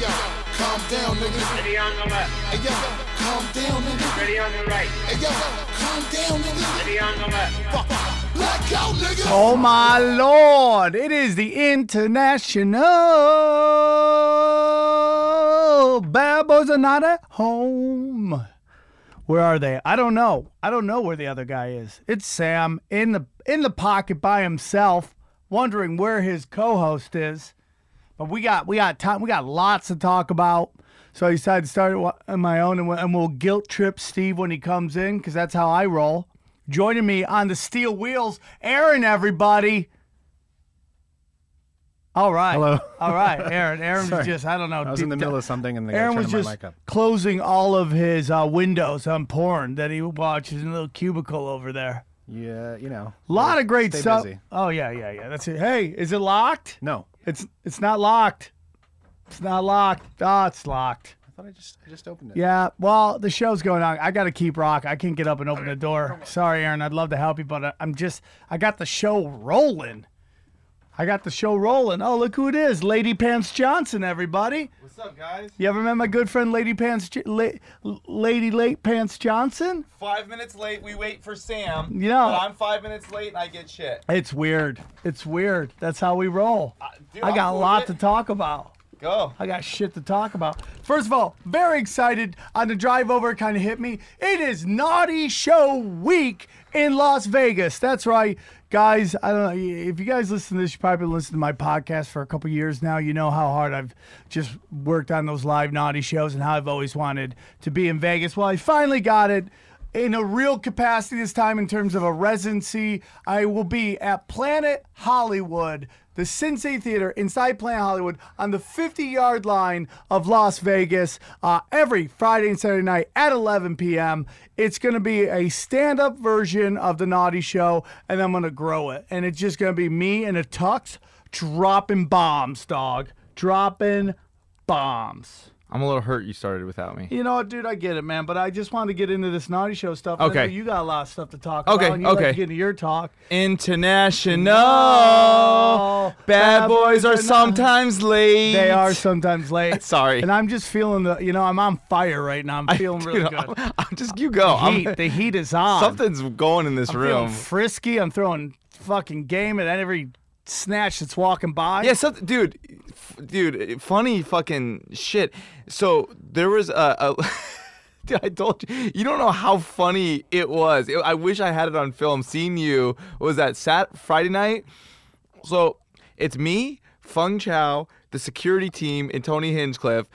yo, calm down, nigga. Ready on the left. Hey yo, calm down, nigga. Ready on the right. Hey yo, calm down, nigga. Ready on the left. Fuck, Blackout, nigga. Oh my lord! It is the international bad boys are not at home. Where are they? I don't know. I don't know where the other guy is. It's Sam in the in the pocket by himself, wondering where his co-host is. But we got we got time. We got lots to talk about. So I decided to start on my own, and we'll, and we'll guilt trip Steve when he comes in, because that's how I roll. Joining me on the steel wheels, Aaron. Everybody. All right. Hello. All right, Aaron. Aaron was just I don't know. I was in the middle of something and the guy Aaron was just closing all of his uh, windows on porn that he watches in a little cubicle over there. Yeah, you know. A lot of great stuff. busy. Oh yeah, yeah, yeah. That's it. Hey, is it locked? No, It's it's not locked. It's not locked. Oh, it's locked. I thought I just I just opened it. Yeah. Well, the show's going on. I got to keep rock. I can't get up and open the door. Sorry, Aaron. I'd love to help you, but I- I'm just. I got the show rolling. I got the show rolling. Oh, look who it is, Lady Pants Johnson. Everybody. What's up, guys? You ever met my good friend Lady Pants, J- La- Lady Late Pants Johnson? Five minutes late, we wait for Sam. Yeah. But I'm five minutes late and I get shit. It's weird. It's weird. That's how we roll. Uh, dude, I got a lot to talk about. Go. I got shit to talk about. First of all, very excited on the drive over. It kind of hit me. It is Naughty Show Week in Las Vegas. That's right, guys. I don't know if you guys listen to this. you've probably listened to my podcast for a couple years now. You know how hard I've just worked on those live Naughty shows and how I've always wanted to be in Vegas. Well, I finally got it in a real capacity this time in terms of a residency. I will be at Planet Hollywood, the Sin City Theater inside Planet Hollywood on the 50 yard line of Las Vegas uh, every Friday and Saturday night at 11 p.m. It's going to be a stand up version of The Naughty Show, and I'm going to grow it. And it's just going to be me and a tux dropping bombs, dog. Dropping bombs. I'm a little hurt you started without me. You know what, dude? I get it, man. But I just wanted to get into this naughty show stuff. I Okay. know You got a lot of stuff to talk Okay, about. and you like to okay. get into your talk. International. Oh, Bad boys are sometimes late. They are sometimes late. Sorry. And I'm just feeling the. You know, I'm on fire right now. I'm I- feeling really dude, good. I'm, I'm just you go. I'm- The heat is on. something's going in this I'm room. frisky. I'm throwing fucking game at every snatch that's walking by. Yeah, something, dude, f- dude, funny fucking shit. So there was a, a dude, I told you, you don't know how funny it was. It- I wish I had it on film. Seeing you was that Sat Friday night. So it's me, Feng Chow, the security team, and Tony Hinchcliffe.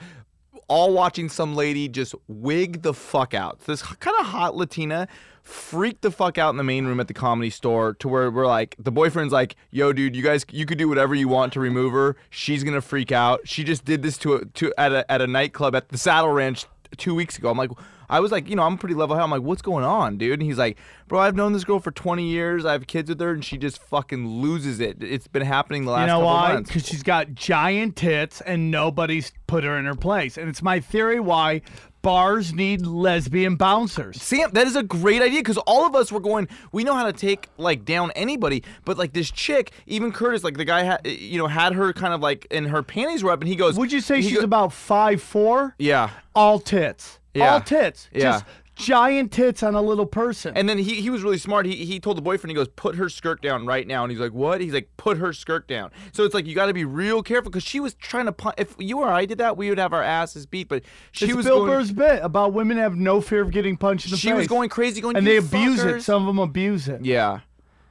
All watching some lady just wig the fuck out. This kind of hot Latina freaked the fuck out in the main room at the comedy store to where we're like, the boyfriend's like, yo, dude, you guys, you could do whatever you want to remove her. She's gonna freak out. She just did this to a, to at a at a nightclub at the Saddle Ranch two weeks ago. I'm like, I was like, you know, I'm pretty level head. I'm like, what's going on, dude? And he's like, bro, I've known this girl for 20 years. I have kids with her, and she just fucking loses it. It's been happening the last You know couple why? months. Because she's got giant tits and nobody's put her in her place. And it's my theory why bars need lesbian bouncers. Sam, that is a great idea because all of us were going. We know how to take like down anybody, but like this chick, even Curtis, like the guy, had, you know, had her kind of like, and her panties were up, and he goes, Would you say she's go- about five four? Yeah. All tits. Yeah. All tits. Yeah. Just giant tits on a little person. And then he, he was really smart. He, he told the boyfriend, he goes, put her skirt down right now. And he's like, what? He's like, put her skirt down. So it's like, you got to be real careful because she was trying to punch. If you or I did that, we would have our asses beat. But she it's was Bill going, Burr's bit about women have no fear of getting punched in the she face. was going crazy, going, and "You they abuse it. Some of them abuse it. Yeah.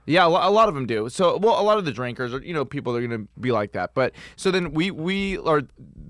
Yeah, a lot of them do. So, well, a lot of the drinkers are, you know, people are going to be like that. But so then we we are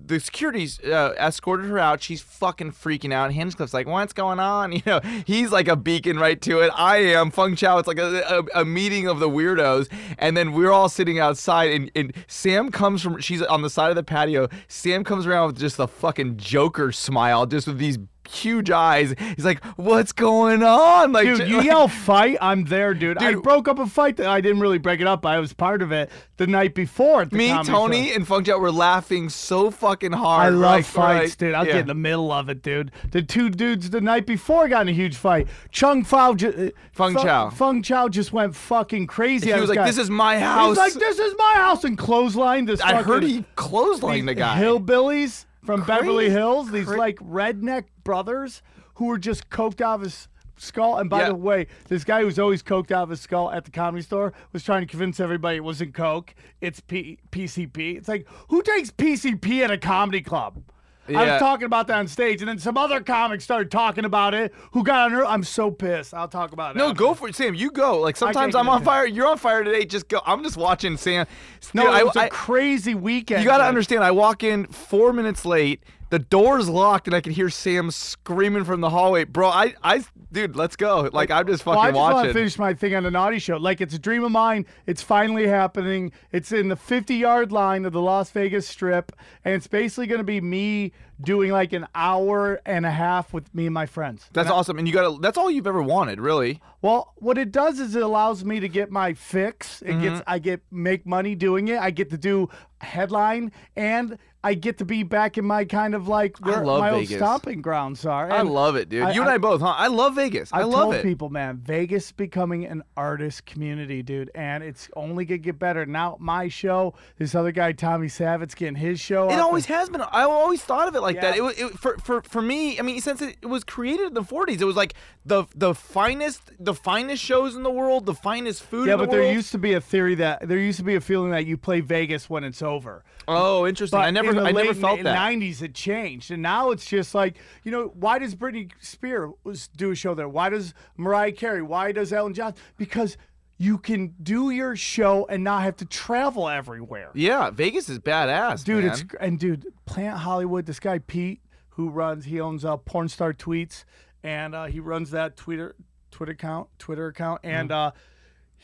the securities uh, escorted her out. She's fucking freaking out. Hinchcliffe's like, "What's going on?" You know, he's like a beacon right to it. I am Feng Chao. It's like a, a, a meeting of the weirdos, and then we're all sitting outside, and, and Sam comes from. She's on the side of the patio. Sam comes around with just a fucking Joker smile, just with these huge eyes. He's like, "What's going on?" Like, Dude, you like- yell fight, I'm there, dude. dude. I broke up a fight that I didn't really break it up. I was part of it the night before. The Me, Tony, show. and Funk Chat were laughing so fucking hard. I love like, fights, like- dude. I'll yeah. get in the middle of it, dude. The two dudes the night before got in a huge fight. Chung Fao, ju- uh, Feng Chao. Feng Chao just went fucking crazy. He on was like, guy. "This is my house." He's like, this is my house, and clothesline this. I heard fucking- he clotheslined the guy. hillbillies from Beverly Hills, these Cra- like redneck brothers who were just coked out of his skull. And by Yeah. the way, this guy who's always coked out of his skull at the comedy store was trying to convince everybody it wasn't coke, it's P- PCP. It's like who takes PCP at a comedy club? I was talking about that on stage, and then some other comics started talking about it. Who got on her? I'm so pissed. I'll talk about it. No, after. go for it, Sam. You go. Like sometimes I'm on fire. You're on fire today. Just go. I'm just watching Sam. No, Dude, it was I- a I- crazy weekend. You got to understand. I walk in four minutes late. The door's locked, and I can hear Sam screaming from the hallway. Bro, I, I, dude, let's go. Like I'm just fucking Well, I just want watching. to finish my thing on the Naughty Show. Like it's a dream of mine. It's finally happening. It's in the 50 yard line of the Las Vegas Strip, and it's basically going to be me doing like an hour and a half with me and my friends. That's awesome, and you got to. That's all you've ever wanted, really. Well, what it does is it allows me to get my fix. It gets Mm-hmm. I get make money doing it. I get to do headline and I get to be back in my kind of like where my Vegas. old stomping grounds are. I love it, dude. I- you and I- I both, huh? I love Vegas. I I've love it. people, man, Vegas becoming an artist community, dude, and it's only gonna get better. Now, my show, this other guy, Tommy Savitz, getting his show. It always and- has been. I always thought of it like that. It was for for for me. I mean, since it, it was created in the '40s, it was like the the finest the finest shows in the world, the finest food. Yeah, in the but there used to be a theory that there used to be a feeling that you play Vegas when it's over. Oh, interesting. But I never in the I never late felt that. '90s, it changed, and now it's just like you know, why does Britney Spears do a show there? Why does Mariah Carey? Why does Ellen Johnson? Because you can do your show and not have to travel everywhere. Yeah, Vegas is badass, dude man. it's and dude plant hollywood this guy pete who runs he owns uh, porn star tweets and uh, he runs that twitter twitter account twitter account and Mm-hmm. uh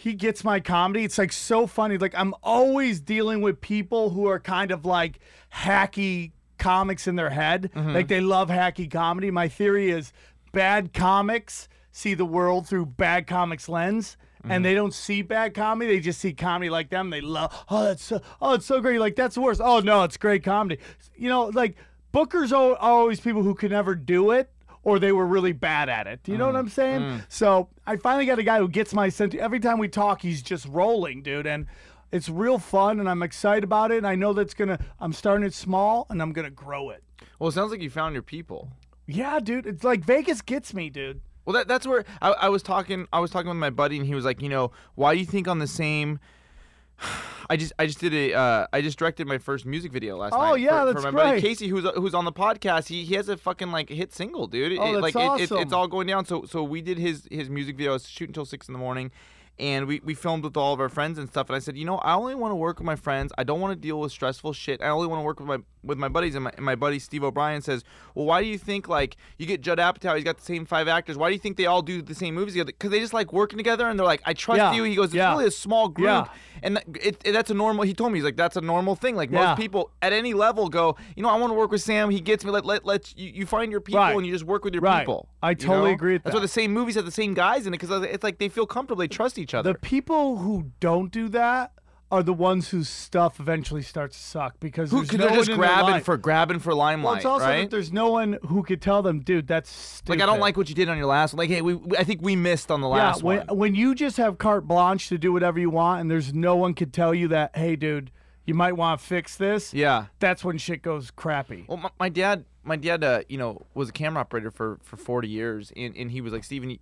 he gets my comedy it's like so funny like i'm always dealing with people who are kind of like hacky comics in their head Mm-hmm. like they love hacky comedy my theory is bad comics see the world through bad comics lens Mm-hmm. and they don't see bad comedy. They just see comedy like them. They love, oh, that's so, oh, it's so great. Like that's the worst. Oh no, it's great comedy. You know, like bookers are always people who can never do it, or they were really bad at it. Do you know Mm, what I'm saying? So I finally got a guy who gets my sense. Every time we talk, he's just rolling, dude, and it's real fun, and I'm excited about it. And I know that's gonna. I'm starting it small, and I'm gonna grow it. well, it sounds like you found your people. Yeah, dude. It's like Vegas gets me, dude. Well, that, that's where I, I was talking. I was talking with my buddy, and he was like, you know, why do you think on the same? I just I just did a uh, I just directed my first music video last night. Oh, yeah, for, that's for my buddy great. Casey, who's who's on the podcast. He he has a fucking like hit single, dude. Oh, It- that's like it- it- awesome. it's all going down. So so we did his his music video. I was shooting until six in the morning. And we, we filmed with all of our friends and stuff. And I said, you know, I only want to work with my friends. I don't want to deal with stressful shit. I only want to work with my with my buddies. And my, and my buddy Steve O'Brien says, well, why do you think like you get Judd Apatow? He's got the same five actors. Why do you think they all do the same movies together? Because they just like working together and they're like, I trust Yeah, you. He goes, it's yeah. really a small group, Yeah. and it, it- that's a normal. He told me he's like that's a normal thing. Like most people at any level go, you know, I want to work with Sam. He gets me. Let let let you, you find your people Right. and you just work with your Right. people. I you totally know? agree with that. That's why the same movies have the same guys in it because it's like they feel comfortable. They trust each other. The people who don't do that are the ones whose stuff eventually starts to suck because Who there's could no they're just grabbing for grabbing for limelight, Well, it's also right? that there's no one who could tell them, dude, that's stupid. Like I don't like what you did on your last one. Like hey, we, we I think we missed on the Yeah, last when, one. when you just have carte blanche to do whatever you want, and there's no one could tell you that, hey, dude, you might want to fix this. Yeah. That's when shit goes crappy. Well, my, my dad, my dad, uh, you know, was a camera operator for, for 40 years, and, and he was like, Steven,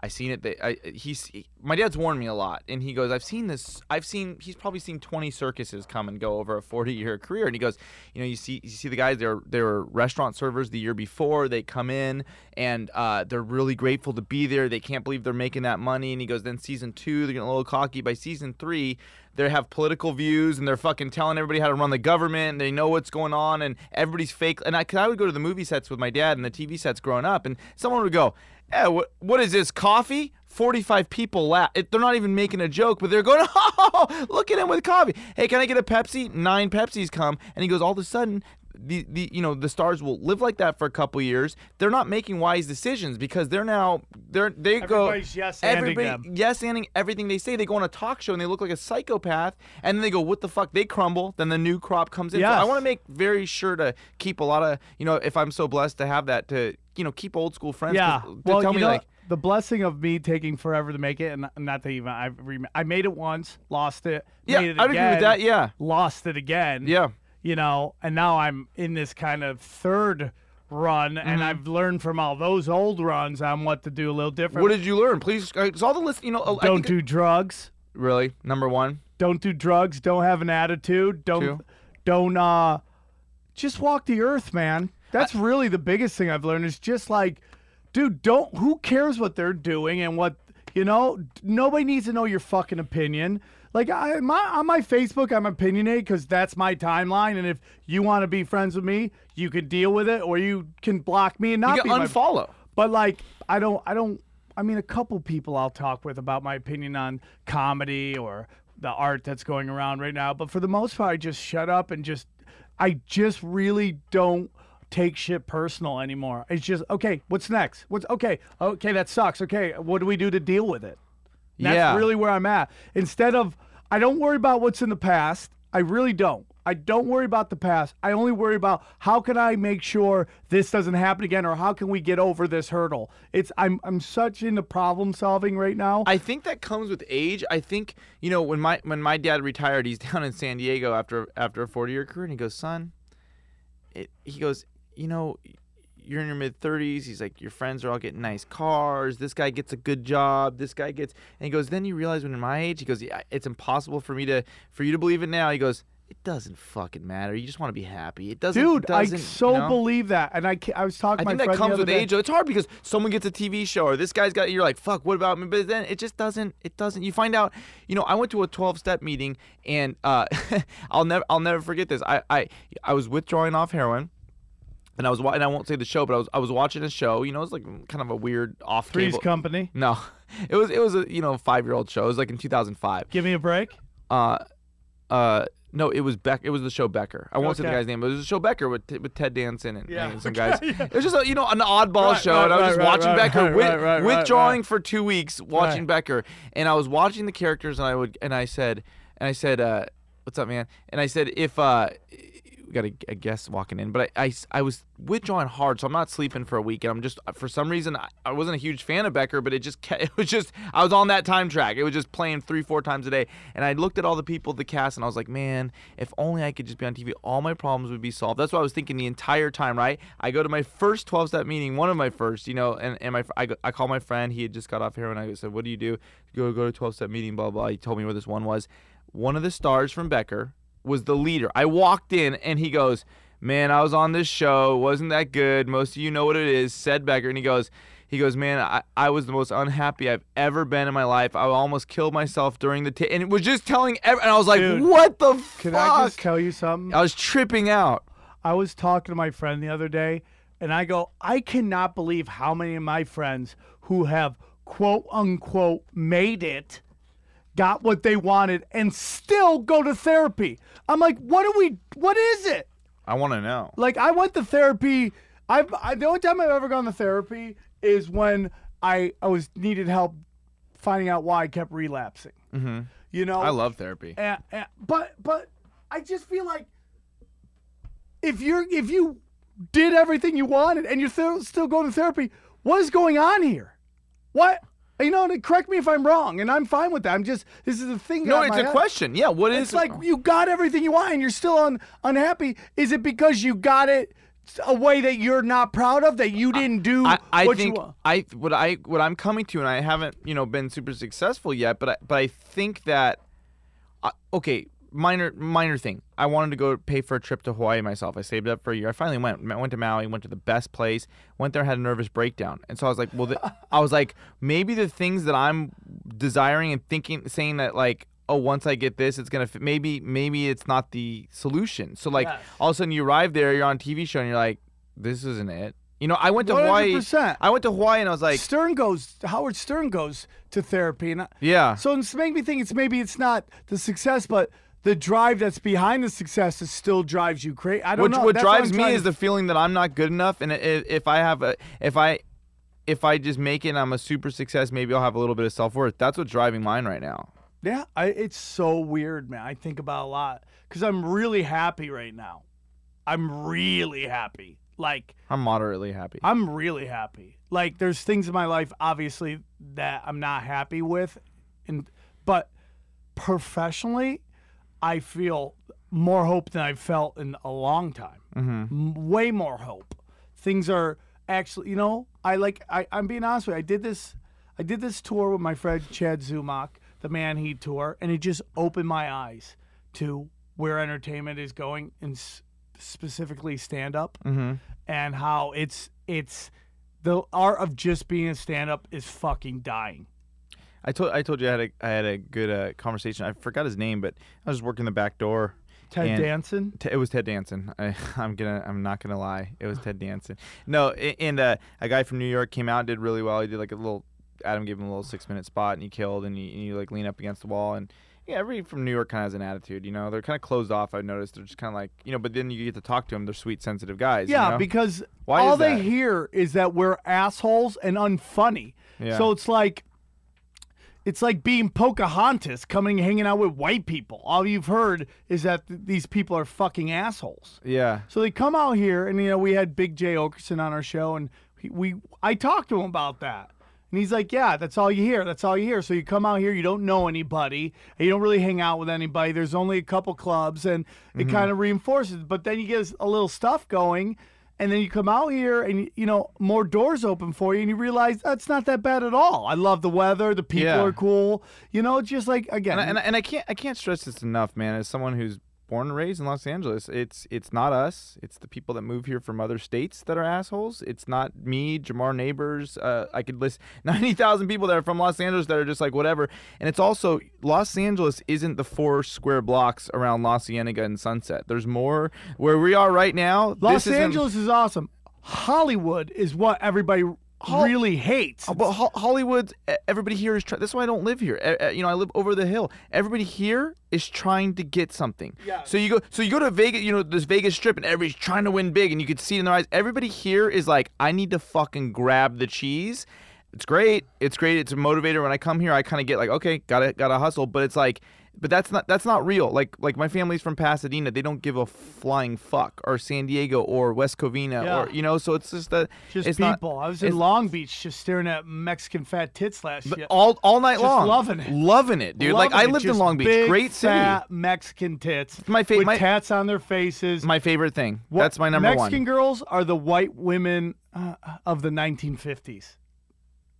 I seen it. That I, he's he, my dad's warned me a lot, and he goes, I've seen this. I've seen. He's probably seen 20 circuses come and go over a 40 year career, and he goes, you know, you see, you see the guys. They're they were restaurant servers the year before. They come in and uh, they're really grateful to be there. They can't believe they're making that money, and he goes, then season two, they're getting a little cocky. By season three. They have political views and they're fucking telling everybody how to run the government. And they know what's going on and everybody's fake. And I, cause I would go to the movie sets with my dad and the TV sets growing up, and someone would go, "Eh, what, what is this coffee?" Forty-five people laugh. It, they're not even making a joke, but they're going, "Oh, look at him with coffee." Hey, can I get a Pepsi? Nine Pepsis come, and he goes. All of a sudden, the, the you know the stars will live like that for a couple years. They're not making wise decisions because they're now they're they go yes-anding everybody yes anding everything they say. They go on a talk show and they look like a psychopath, and then they go what the fuck? They crumble. Then the new crop comes in. So I want to make very sure to keep a lot of you know if I'm so blessed to have that to you know keep old school friends. Yeah. they Well, tell me know, like the blessing of me taking forever to make it, and not to even I I made it once, lost it. Yeah, made it I'd agree with that, yeah. Lost it again. yeah. You know, and now I'm in this kind of third run, Mm-hmm. and I've learned from all those old runs on what to do a little different. What did you learn? Please, because all the list, you know, don't think- do drugs. really number one. Don't do drugs. Don't have an attitude. Don't Two. don't uh just walk the earth, man. That's really the biggest thing I've learned is just like, dude, don't who cares what they're doing and what you know, nobody needs to know your fucking opinion. Like I my on my Facebook I'm opinionated because that's my timeline and if you want to be friends with me, you can deal with it or you can block me and not You be can my unfollow. but like, I don't, I don't. I mean, a couple people I'll talk with about my opinion on comedy or the art that's going around right now. But for the most part, I just shut up and just, I just really don't take shit personal anymore. It's just okay. What's next? What's okay? Okay, that sucks. Okay, what do we do to deal with it? That's Yeah. really where I'm at. Instead of, I don't worry about what's in the past. I really don't. I don't worry about the past. I only worry about how can I make sure this doesn't happen again, or how can we get over this hurdle. It's I'm I'm such into problem solving right now. I think that comes with age. I think you know when my when my dad retired, he's down in San Diego after after a forty year career, and he goes, "Son," it, he goes, "You know, you're in your mid thirties. He's like, your friends are all getting nice cars. This guy gets a good job. This guy gets," and he goes, "Then you realize when you're my age, he goes, yeah, it's impossible for me to for you to believe it now." He goes. It doesn't fucking matter. You just want to be happy. It doesn't. Dude, I doesn't, so you know? believe that, and I I was talking I think that comes with age. It's hard because someone gets a TV show or this guy's got. You're like, fuck. What about me? But then it just doesn't. It doesn't. You find out. You know, I went to a 12 step meeting and uh, I'll never. I'll never forget this. I I I was withdrawing off heroin. And I was, and I won't say the show, but I was, I was watching a show. You know, it was like kind of a weird off Three's. Company. No, it was, it was a, you know, five year old show. It was like in 2005. Give me a break. Uh, uh, no, it was Beck. It was the show Becker. I won't say the guy's name, but it was the show Becker with with Ted Danson and, Yeah, and some guys. yeah. It was just a, you know an oddball Right, show, right, and I was just right, watching Becker with, withdrawing for two weeks, watching. Becker, and I was watching the characters, and I would and I said, and I said, uh, "What's up, man?" And I said, "If uh." We got a, a guest walking in, but I, I, I was withdrawing hard, so I'm not sleeping for a week, and I'm just uh, for some reason I, I wasn't a huge fan of Becker, but it just it was just I was on that time track. It was just playing three four times a day, and I looked at all the people, the cast, and I was like, man, if only I could just be on TV, all my problems would be solved. That's what I was thinking the entire time. Right? I go to my first 12 step meeting, one of my first, you know, and and my I, I call my friend, he had just got off here, and I said, what do you do? Go go to 12 step meeting, blah blah. He told me where this one was. One of the stars from Becker was the leader. I walked in and he goes, Man, I was on this show. It wasn't that good. Most of you know what it is, said Becker. And he goes, he goes, man, I, I was the most unhappy I've ever been in my life. I almost killed myself during the, t-. and it was just telling, ev- and I was like, Dude, what the Can fuck? I just tell you something? I was tripping out. I was talking to my friend the other day, and I go, I cannot believe how many of my friends who have quote unquote made it got what they wanted and still go to therapy. I'm like, what are we, what is it? I want to know. Like, I went to therapy. I've, I, the only time I've ever gone to therapy is when I, I was needed help finding out why I kept relapsing. Mm-hmm. You know, I love therapy. and, and, but but I just feel like if you're if you did everything you wanted and you're still still going to therapy, what is going on here? What you know? And correct me if I'm wrong, and I'm fine with that. I'm just this is the thing. No, it's a head- question. Yeah, what is It's like you got everything you want and you're still un, unhappy. Is it because you got it a way that you're not proud of that you didn't do I, I what think you want? I what I what I'm coming to, and I haven't you know been super successful yet, but I, but I think that uh, okay, minor minor thing. I wanted to go pay for a trip to Hawaii myself. I saved up for a year. I finally went. I went to Maui. Went to the best place. Went there, had a nervous breakdown, and so I was like, well, the, I was like, maybe the things that I'm desiring and thinking, saying that like. Oh, once I get this, it's gonna. Fit. Maybe, maybe it's not the solution. So, like, Yes. all of a sudden, you arrive there, you're on a TV show, and you're like, "This isn't it." You know, I went to Hawaii. 100%. I went to Hawaii, and I was like, Stern goes Howard Stern goes to therapy and I, "Yeah, So it's make me think it's maybe it's not the success, but the drive that's behind the success is still drives you crazy. I don't What, know. what That's drives I'm me is to the feeling that I'm not good enough, and if I have a, if I, if I just make it, and I'm a super success. Maybe I'll have a little bit of self worth. That's what's driving mine right now. Yeah, I, it's so weird, man. I think about a lot because I'm really happy right now. I'm really happy. Like I'm moderately happy. I'm really happy. Like there's things in my life, obviously, that I'm not happy with, and but professionally, I feel more hope than I've felt in a long time. Mm-hmm. Way more hope. Things are actually, you know, I like. I, I'm being honest with you. I did this. I did this tour with my friend Chad Zumock, the Man Heat tour, and it just opened my eyes to where entertainment is going, and s- specifically stand up, and how it's it's the art of just being a stand up is fucking dying. I told I told you I had a I had a good uh, conversation. I forgot his name, but I was working the back door. Ted Danson. Te- It was Ted Danson. I, I'm gonna. I'm not gonna lie. It was Ted Danson. No, and uh, a guy from New York came out, and did really well. He did like a little. Adam gave him a little six minute spot, and he killed. And you, and you like lean up against the wall, and yeah, everybody from New York kind of has an attitude. You know, they're kind of closed off. I've noticed. They're just kind of like you know. But then you get to talk to them. They're sweet, sensitive guys. Yeah, you know? because Why all they hear is that we're assholes and unfunny. Yeah. So it's like it's like being Pocahontas coming hanging out with white people. All you've heard is that th- these people are fucking assholes. yeah. So they come out here, and you know we had Big Jay Oakerson on our show, and he, we I talked to him about that, and he's like, "Yeah, that's all you hear. That's all you hear." So you come out here, you don't know anybody, and you don't really hang out with anybody. There's only a couple clubs, and it mm-hmm. kind of reinforces. But then you get a little stuff going, and then you come out here, and you know more doors open for you, and you realize that's not that bad at all. I love the weather. The people Yeah. are cool. You know, it's just like again. And I, and, I, and I can't I can't stress this enough, man. As someone who's born and raised in Los Angeles, it's it's not us. It's the people that move here from other states that are assholes. It's not me, Jamar Neighbors. Uh, I could list ninety thousand people that are from Los Angeles that are just like whatever. And it's also Los Angeles isn't the four square blocks around La Cienega and Sunset. There's more where we are right now. Los Angeles is awesome. Hollywood is what everybody really hates. Oh, But Ho- Hollywood, everybody here is. Try- that's why I don't live here. E- you know, I live over the hill. Everybody here is trying to get something. Yeah. So you go. So you go to Vegas. You know this Vegas Strip, and everybody's trying to win big, and you could see it in their eyes. Everybody here is like, I need to fucking grab the cheese. It's great. It's great. It's a motivator. When I come here, I kind of get like, okay, gotta gotta hustle. But it's like, but that's not that's not real. Like like my family's from Pasadena. They don't give a flying fuck. Or San Diego or West Covina Yeah. or you know. So it's just that. Just it's not- people. I was in Long Beach just staring at Mexican fat tits last year. all all night Just long, loving it. loving it, dude. like I lived in Long Beach, big, great city. fat Mexican tits. My favorite, with my- tats on their faces. My favorite thing. What- That's my number Mexican one. girls are the white women uh, of the 1950s.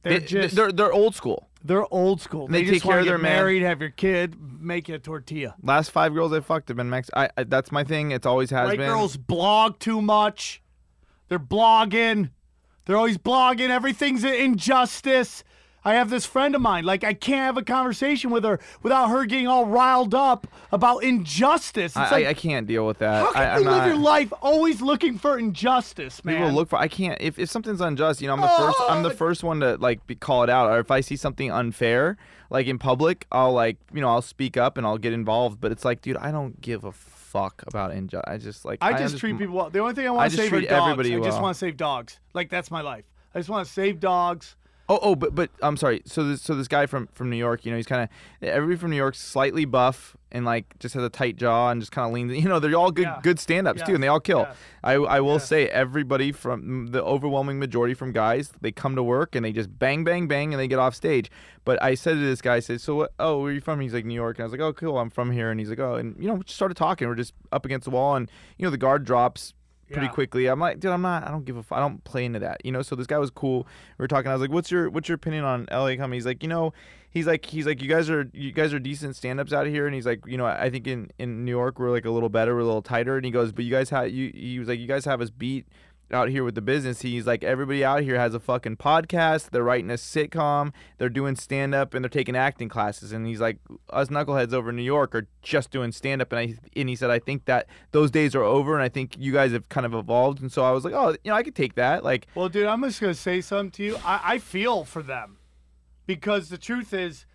They're They, just they're they're old school. they're old school. They They, take just care of their get man. married, have your kid, make you a tortilla. Last five girls I fucked have been Mex. I, I that's my thing. It's always has White been. girls blog too much. They're blogging. They're always blogging. Everything's an injustice. I have this friend of mine. Like I can't have a conversation with her without her getting all riled up about injustice. It's I, like, I, I can't deal with that. how can I, you I'm live not, your life always looking for injustice, man? People look for. I can't. If, if something's unjust, you know, I'm the first. I'm the Oh, first one to like be, call it out. Or if I see something unfair, like in public, I'll like you know I'll speak up and I'll get involved. But it's like, dude, I don't give a fuck about injustice. I just like. I just underst- treat people well. The only thing I I want to just save are treat dogs. everybody I just well. want to save dogs. Like that's my life. I just want to save dogs. Oh, oh, but but I'm sorry. So this so this guy from from New York, you know, he's kind of everybody from New York's slightly buff and like just has a tight jaw and just kind of leans. You know, they're all good Yeah. good stand-ups too, and they all kill. yes. I I will say everybody from the overwhelming majority from guys, they come to work and they just bang bang bang and they get off stage. But I said to this guy, I said, so what? Oh, where are you from? He's like New York, and I was like, oh, cool, I'm from here. And he's like, oh, and you know, we just started talking. We're just up against the wall, and you know, the guard drops pretty Yeah. quickly. I'm like, dude, I'm not. I don't give a. F- I don't play into that, you know. So this guy was cool. We were talking. I was like, what's your what's your opinion on LA comedy? He's like, you know, he's like he's like you guys are you guys are decent stand-ups out here, and he's like, you know, I think in in New York we're like a little better, we're a little tighter, and he goes, but you guys have you. He was like, you guys have us beat out here with the business. He's like, everybody out here has a fucking podcast. They're writing a sitcom. They're doing stand up and they're taking acting classes. And he's like, us knuckleheads over in New York are just doing stand up. And I and he said, I think that those days are over. And I think you guys have kind of evolved. And so I was like, oh, you know, I could take that. Like, Well, dude, I'm just gonna say something to you. I, I feel for them because the truth is,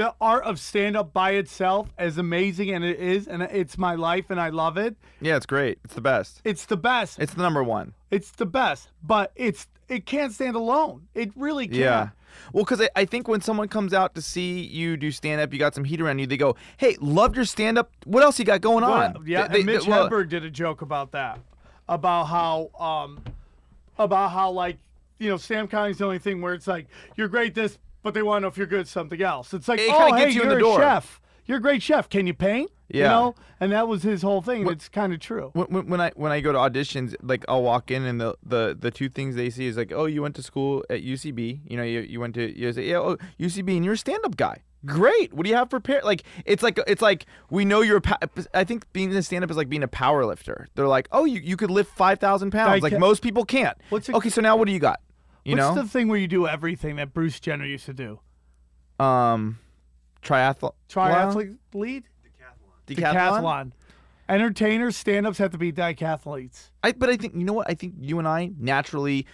the art of stand up by itself, as amazing and it is, and it's my life and I love it. Yeah, it's great. It's the best. It's the best. It's the number one. It's the best, but it's it can't stand alone. It really can't. Yeah. Well, because I, I think when someone comes out to see you do stand up, you got some heat around you. They go, "Hey, loved your stand up. What else you got going Well, on?" yeah, They- and they- Mitch well, Hedberg did a joke about that, about how, um, about how like you know Sam Collins the only thing where it's like you're great this, but they want to know if you're good at something else. It's like It oh hey, you the a door. chef. You're a great chef. Can you paint? Yeah. You know, and that was his whole thing. And it's kind of true. when, when, when I when I go to auditions, like I'll walk in and the, the the two things they see is like, oh, you went to school at UCB. You know, you, you went to you say, yeah, oh, UCB, and you're a stand up guy. Great. What do you have prepared? Like it's like it's like we know you're. A pa- I think being a stand up is like being a power lifter. They're like, oh, you, you could lift five thousand pounds. Like, Like most people can't. what's it- okay, so now what do you got? You What's know, the thing where you do everything that Bruce Jenner used to do? um, triathlon, Triathlete lead, decathlon. decathlon. Entertainers, stand-ups have to be decathletes. I, but I think you know what? I think you and I naturally,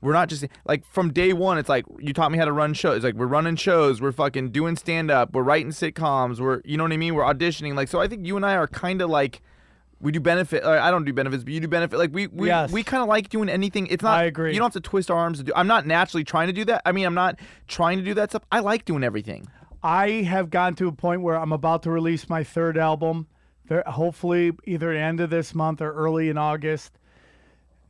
we're not just like from day one. It's like you taught me how to run shows. It's like we're running shows. We're fucking doing stand up. We're writing sitcoms. We're you know what I mean. We're auditioning. Like so, I think you and I are kind of like. We do benefit. I don't do benefits, but you do benefit. Like we we, Yes. we kind of like doing anything. It's not. I agree. You don't have to twist our arms to do. I'm not naturally trying to do that. I mean, I'm not trying to do that stuff. I like doing everything. I have gotten to a point where I'm about to release my third album, hopefully either end of this month or early in August.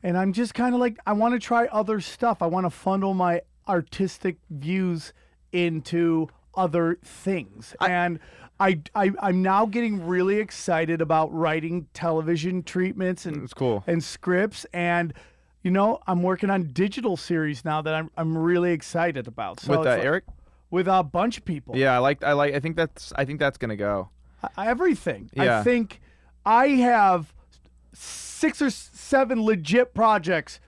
And I'm just kind of like, I want to try other stuff. I want to funnel my artistic views into other things. and I, I, I'm now getting really excited about writing television treatments and, It's cool. and scripts. And, you know, I'm working on digital series now that I'm, I'm really excited about. So With uh, like- Eric. with a bunch of people. Yeah, I like. I like. I think that's. I think that's gonna go. I- everything. I think I have six or seven legit projects.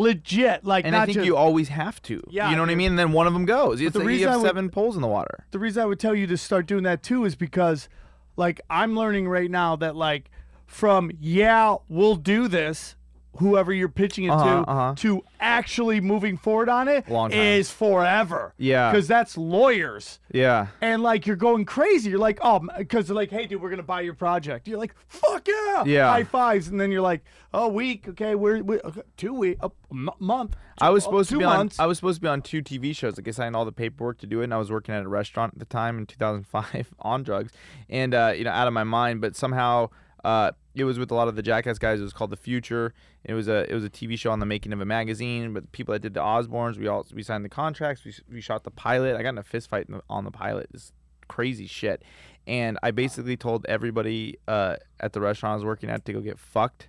Legit, like And I think just. you always have to. Yeah, You know what I mean? And then one of them goes. It's the like reason you have would- seven poles in the water. the reason I would tell you to start doing that too is because, like, I'm learning right now that like, from yeah, we'll do this. Whoever you're pitching it Uh-huh, to, uh-huh. to actually moving forward on it is forever. Yeah. because that's lawyers. Yeah. and like you're going crazy. You're like, oh, because they're like, hey, dude, we're gonna buy your project. You're like, fuck yeah, Yeah. high fives, and then you're like, oh, week, okay, we're, we okay, two week, a m- month. I was supposed two to be months. on. I was supposed to be on two TV shows. Like I signed all the paperwork to do it, and I was working at a restaurant at the time in 2005 on drugs, and uh, you know, out of my mind. But somehow, uh, it was with a lot of the Jackass guys. It was called The Future. It was a it was a TV show on the making of a magazine. But people that did the Osbournes, we all we signed the contracts. We we shot the pilot. I got in a fist fight on the pilot. It's crazy shit. And I basically told everybody uh, at the restaurant I was working at to go get fucked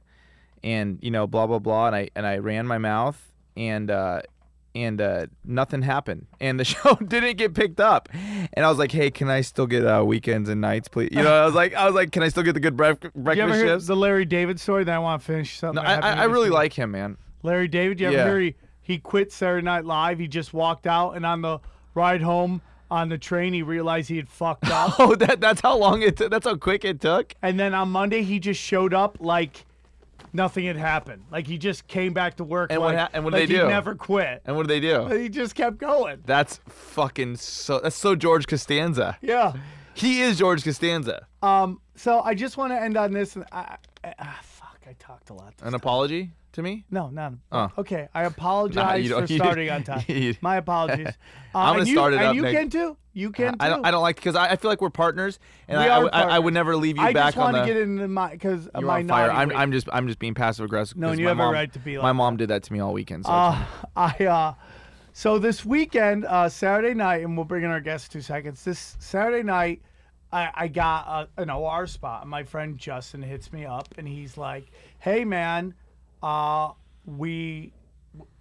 and you know blah blah blah and I and I ran my mouth and uh and uh nothing happened and the show didn't get picked up and I was like hey can I still get uh weekends and nights please you know I was like I was like can I still get the good bref- you ever breakfast hear shifts the Larry David story? Then I want to finish something. no, I, I, I really week. like him man Larry David. You ever Yeah. hear he, he quit Saturday Night Live? He just walked out, and on the ride home on the train, he realized he had fucked up. oh that that's how long it took that's how quick it took and then on Monday, he just showed up like nothing had happened. Like he just came back to work. And what like, hap- and what did like they he do? never quit. and what did they do He just kept going. that's fucking so that's so George Costanza Yeah. he is George Costanza Um. So I just want to end on this. And I, I, ah, fuck, I talked a lot. an time. apology to me No, not. Oh. Okay, I apologize don't- for starting on time. My apologies. Uh, I'm gonna and you, start it and you next- can too. You can too. I don't I don't like because I, I feel like we're partners and We I, I, would- I, I would never leave you back. I back just want to the get into my because my fire. I'm. I'm just I'm just being passive aggressive. No, and you have a right to be Like My mom did that to me all weekend. So Uh, I uh, so this weekend, uh, Saturday night, and we'll bring in our guest in two seconds. This Saturday night, I, I got a, an OR spot. My friend Justin hits me up, and he's like, "Hey, man, uh, we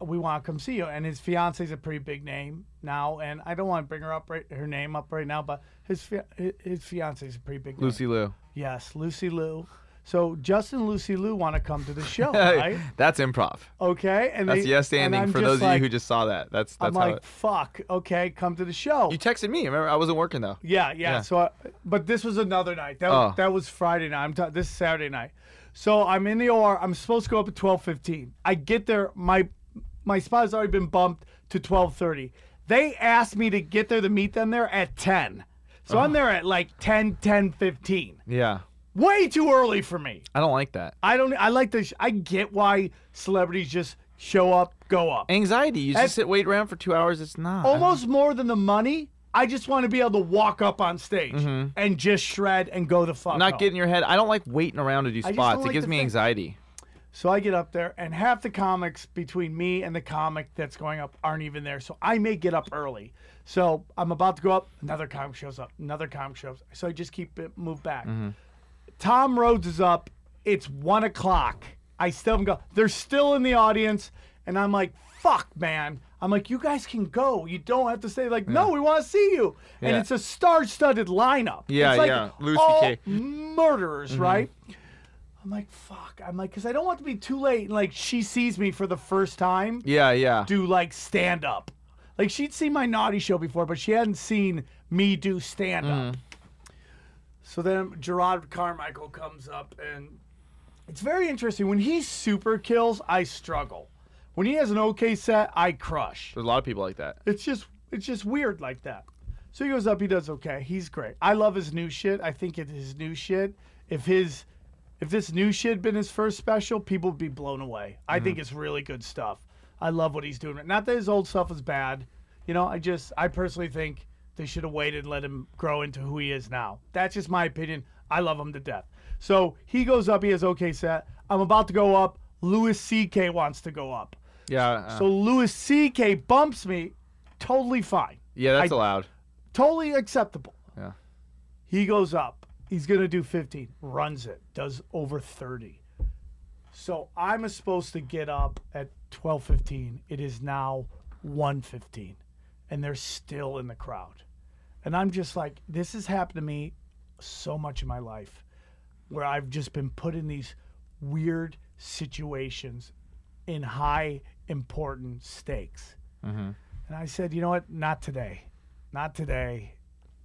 we want to come see you." And his fiance's a pretty big name now, and I don't want to bring her up right, her name up right now, but his his, his fiance's a pretty big name. Lucy Liu. Yes, Lucy Liu. So Justin and Lucy Liu want to come to the show, right? That's improv. Okay, and That's they, yes and standing for those of you who just saw that. That's that's I'm how like, it, fuck. Okay, come to the show. you texted me. Remember, I wasn't working though. yeah, yeah, Yeah. So, I, but this was another night. That Oh. that was Friday night. I'm ta- this is Saturday night. So I'm in the OR. I'm supposed to go up at 12:15. I get there. My my spot has already been bumped to 12:30. They asked me to get there to meet them there at 10. So I'm there at like 10, 10, 15. Yeah. Way too early for me. I don't like that. I don't. I like the. sh- I get why celebrities just show up, go up. Anxiety. You just sit wait around for two hours. It's not. Almost more than the money. I just want to be able to walk up on stage and just shred and go the fuck. Mm-hmm. Not home. get in your head. I don't like waiting around to do spots. It gives me thing. anxiety. So I get up there, and half the comics between me and the comic that's going up aren't even there. So I may get up early. So I'm about to go up. Another comic shows up. Another comic shows. up. So I just keep it move back. Mm-hmm. Tom Rhodes is up. It's one o'clock. I still haven't go. They're still in the audience, and I'm like, "Fuck, man." I'm like, "You guys can go. You don't have to stay." Like, no, we want to see you. And it's a star-studded lineup. Yeah, it's like yeah. Louis all CK. murderers, mm-hmm. right? I'm like, fuck. I'm like, because I don't want to be too late. And like, she sees me for the first time Yeah, yeah. do like stand up. Like, she'd seen my naughty show before, but she hadn't seen me do stand up. Mm. So then Jerrod Carmichael comes up, and it's very interesting. When he super kills, I struggle. When he has an okay set, I crush. There's a lot of people like that. It's just it's just weird like that. So he goes up, he does okay. He's great. I love his new shit. I think it his new shit. If his if this new shit had been his first special, people would be blown away. I think it's really good stuff. I love what he's doing. Not that his old stuff is bad. You know, I just I personally think they should have waited and let him grow into who he is now. That's just my opinion. I love him to death. So he goes up, he has okay set. I'm about to go up. Louis C.K. wants to go up. Yeah. uh, So Louis C.K. bumps me, totally fine, yeah, that's I- allowed. totally acceptable. Yeah. He goes up. He's gonna do 15, runs it, does over 30. So I'm supposed to get up at 12:15. It is now 1:15, and they're still in the crowd. And I'm just like, this has happened to me so much in my life, where I've just been put in these weird situations in high important stakes. Mm-hmm. And I said, you know what? Not today. Not today.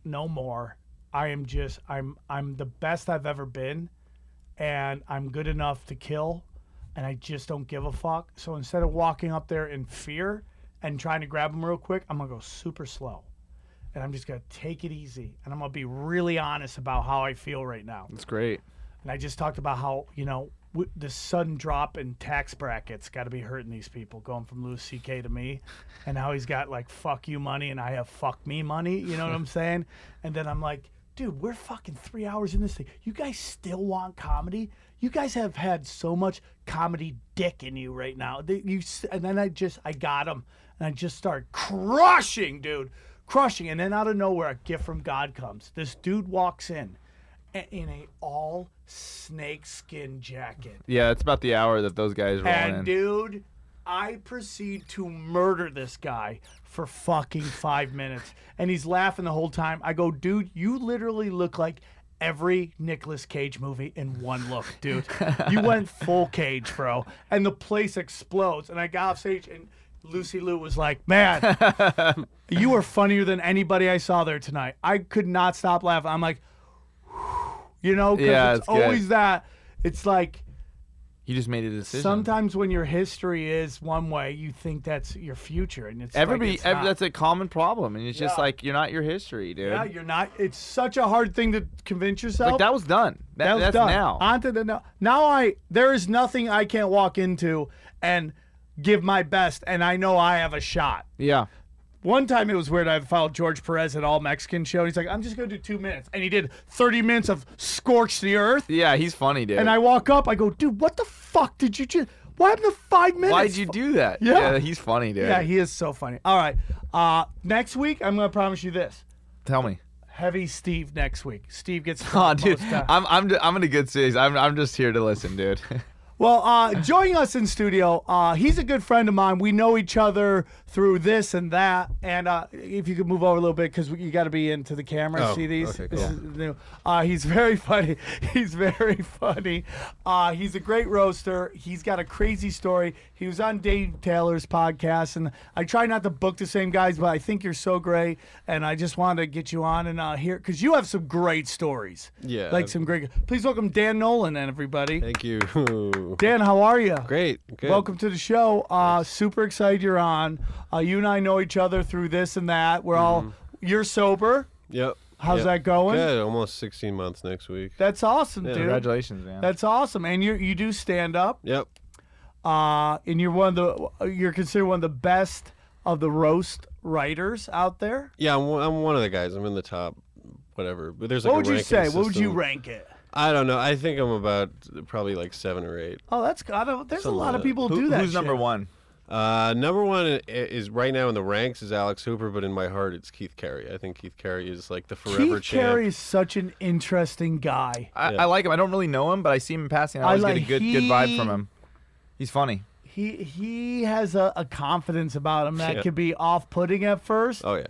No more. I am just I'm I'm the best I've ever been and I'm good enough to kill and I just don't give a fuck. So instead of walking up there in fear and trying to grab him real quick, I'm going to go super slow. And I'm just going to take it easy and I'm going to be really honest about how I feel right now. That's great. And I just talked about how, you know, w- the sudden drop in tax brackets got to be hurting these people going from Louis C.K. to me. And how he's got like fuck you money and I have fuck me money. You know what I'm saying? And then I'm like, dude, we're fucking three hours in this thing. You guys still want comedy? You guys have had so much comedy dick in you right now. You and then I just I got him and I just started crushing, dude, crushing. And then out of nowhere, a gift from God comes. This dude walks in in a all snake skin jacket. Yeah, it's about the hour that those guys roll And in. dude, I proceed to murder this guy for fucking five minutes. And he's laughing the whole time. I go, dude, you literally look like every Nicolas Cage movie in one look, dude. you went full cage, bro. And the place explodes. And I got off stage and Lucy Liu was like, man, you were funnier than anybody I saw there tonight. I could not stop laughing. I'm like, you know, 'cause Yeah, it's, it's always that. It's like, He just made a decision. Sometimes when your history is one way, you think that's your future, and it's like Everybody, it's ev- not. that's a common problem, and it's just like you're not your history, dude. yeah, you're not. It's such a hard thing to convince yourself. like that was done. That, That was that's done. now. On to the now. Now I there is nothing I can't walk into and give my best, and I know I have a shot. yeah. One time it was weird. I followed George Perez at All Mexican show. And he's like, I'm just gonna do two minutes, and he did 30 minutes of scorch the earth. Yeah, he's funny, dude. And I walk up, I go, dude, what the fuck did you just? What happened to five minutes? Why'd you do that? Yeah. he's funny, dude. Yeah, he is so funny. All right. Uh, next week, I'm going to promise you this. Tell me. Heavy Steve next week. Steve gets. Oh, dude, uh, I'm I'm I'm in a good series. I'm I'm just here to listen, dude. well, uh, joining us in studio, uh, he's a good friend of mine. We know each other through this and that. And uh, if you could move over a little bit, because you got to be into the camera. Oh, See these? okay, This cool. is new. Uh, he's very funny. He's very funny. Uh, he's a great roaster. He's got a crazy story. He was on Dave Taylor's podcast, and I try not to book the same guys, but I think you're so great, and I just wanted to get you on and uh, hear because you have some great stories. Yeah. like some great. Please welcome Dan Nolan and everybody. Thank you. Dan, how are you? Great. Good. Welcome to the show. Uh, super excited you're on. Uh, you and I know each other through this and that. We're all Mm-hmm. you're sober. Yep. How's Yep. that going? Good. Almost 16 months next week. That's awesome, Yeah. dude. Congratulations, man. That's awesome. And you you do stand up. Yep. Uh, and you're one of the you're considered one of the best of the roast writers out there. Yeah, I'm, one- I'm one of the guys. I'm in the top, whatever. But there's like what a would you ranking say? What would you system. rank it? I don't know. I think I'm about probably like seven or eight. Oh, that's I don't, there's Something a lot like of people who Who- do that. who's number one? Uh, number one is right now in the ranks is Alex Hooper, but in my heart it's Keith Carey. I think Keith Carey is like the forever Keith champ. Carey is such an interesting guy. I, Yeah. I like him. I don't really know him, but I see him in passing. I I always like- get a good good vibe from him. He's funny. He he has a, a confidence about him that Yeah. could be off-putting at first Oh yeah.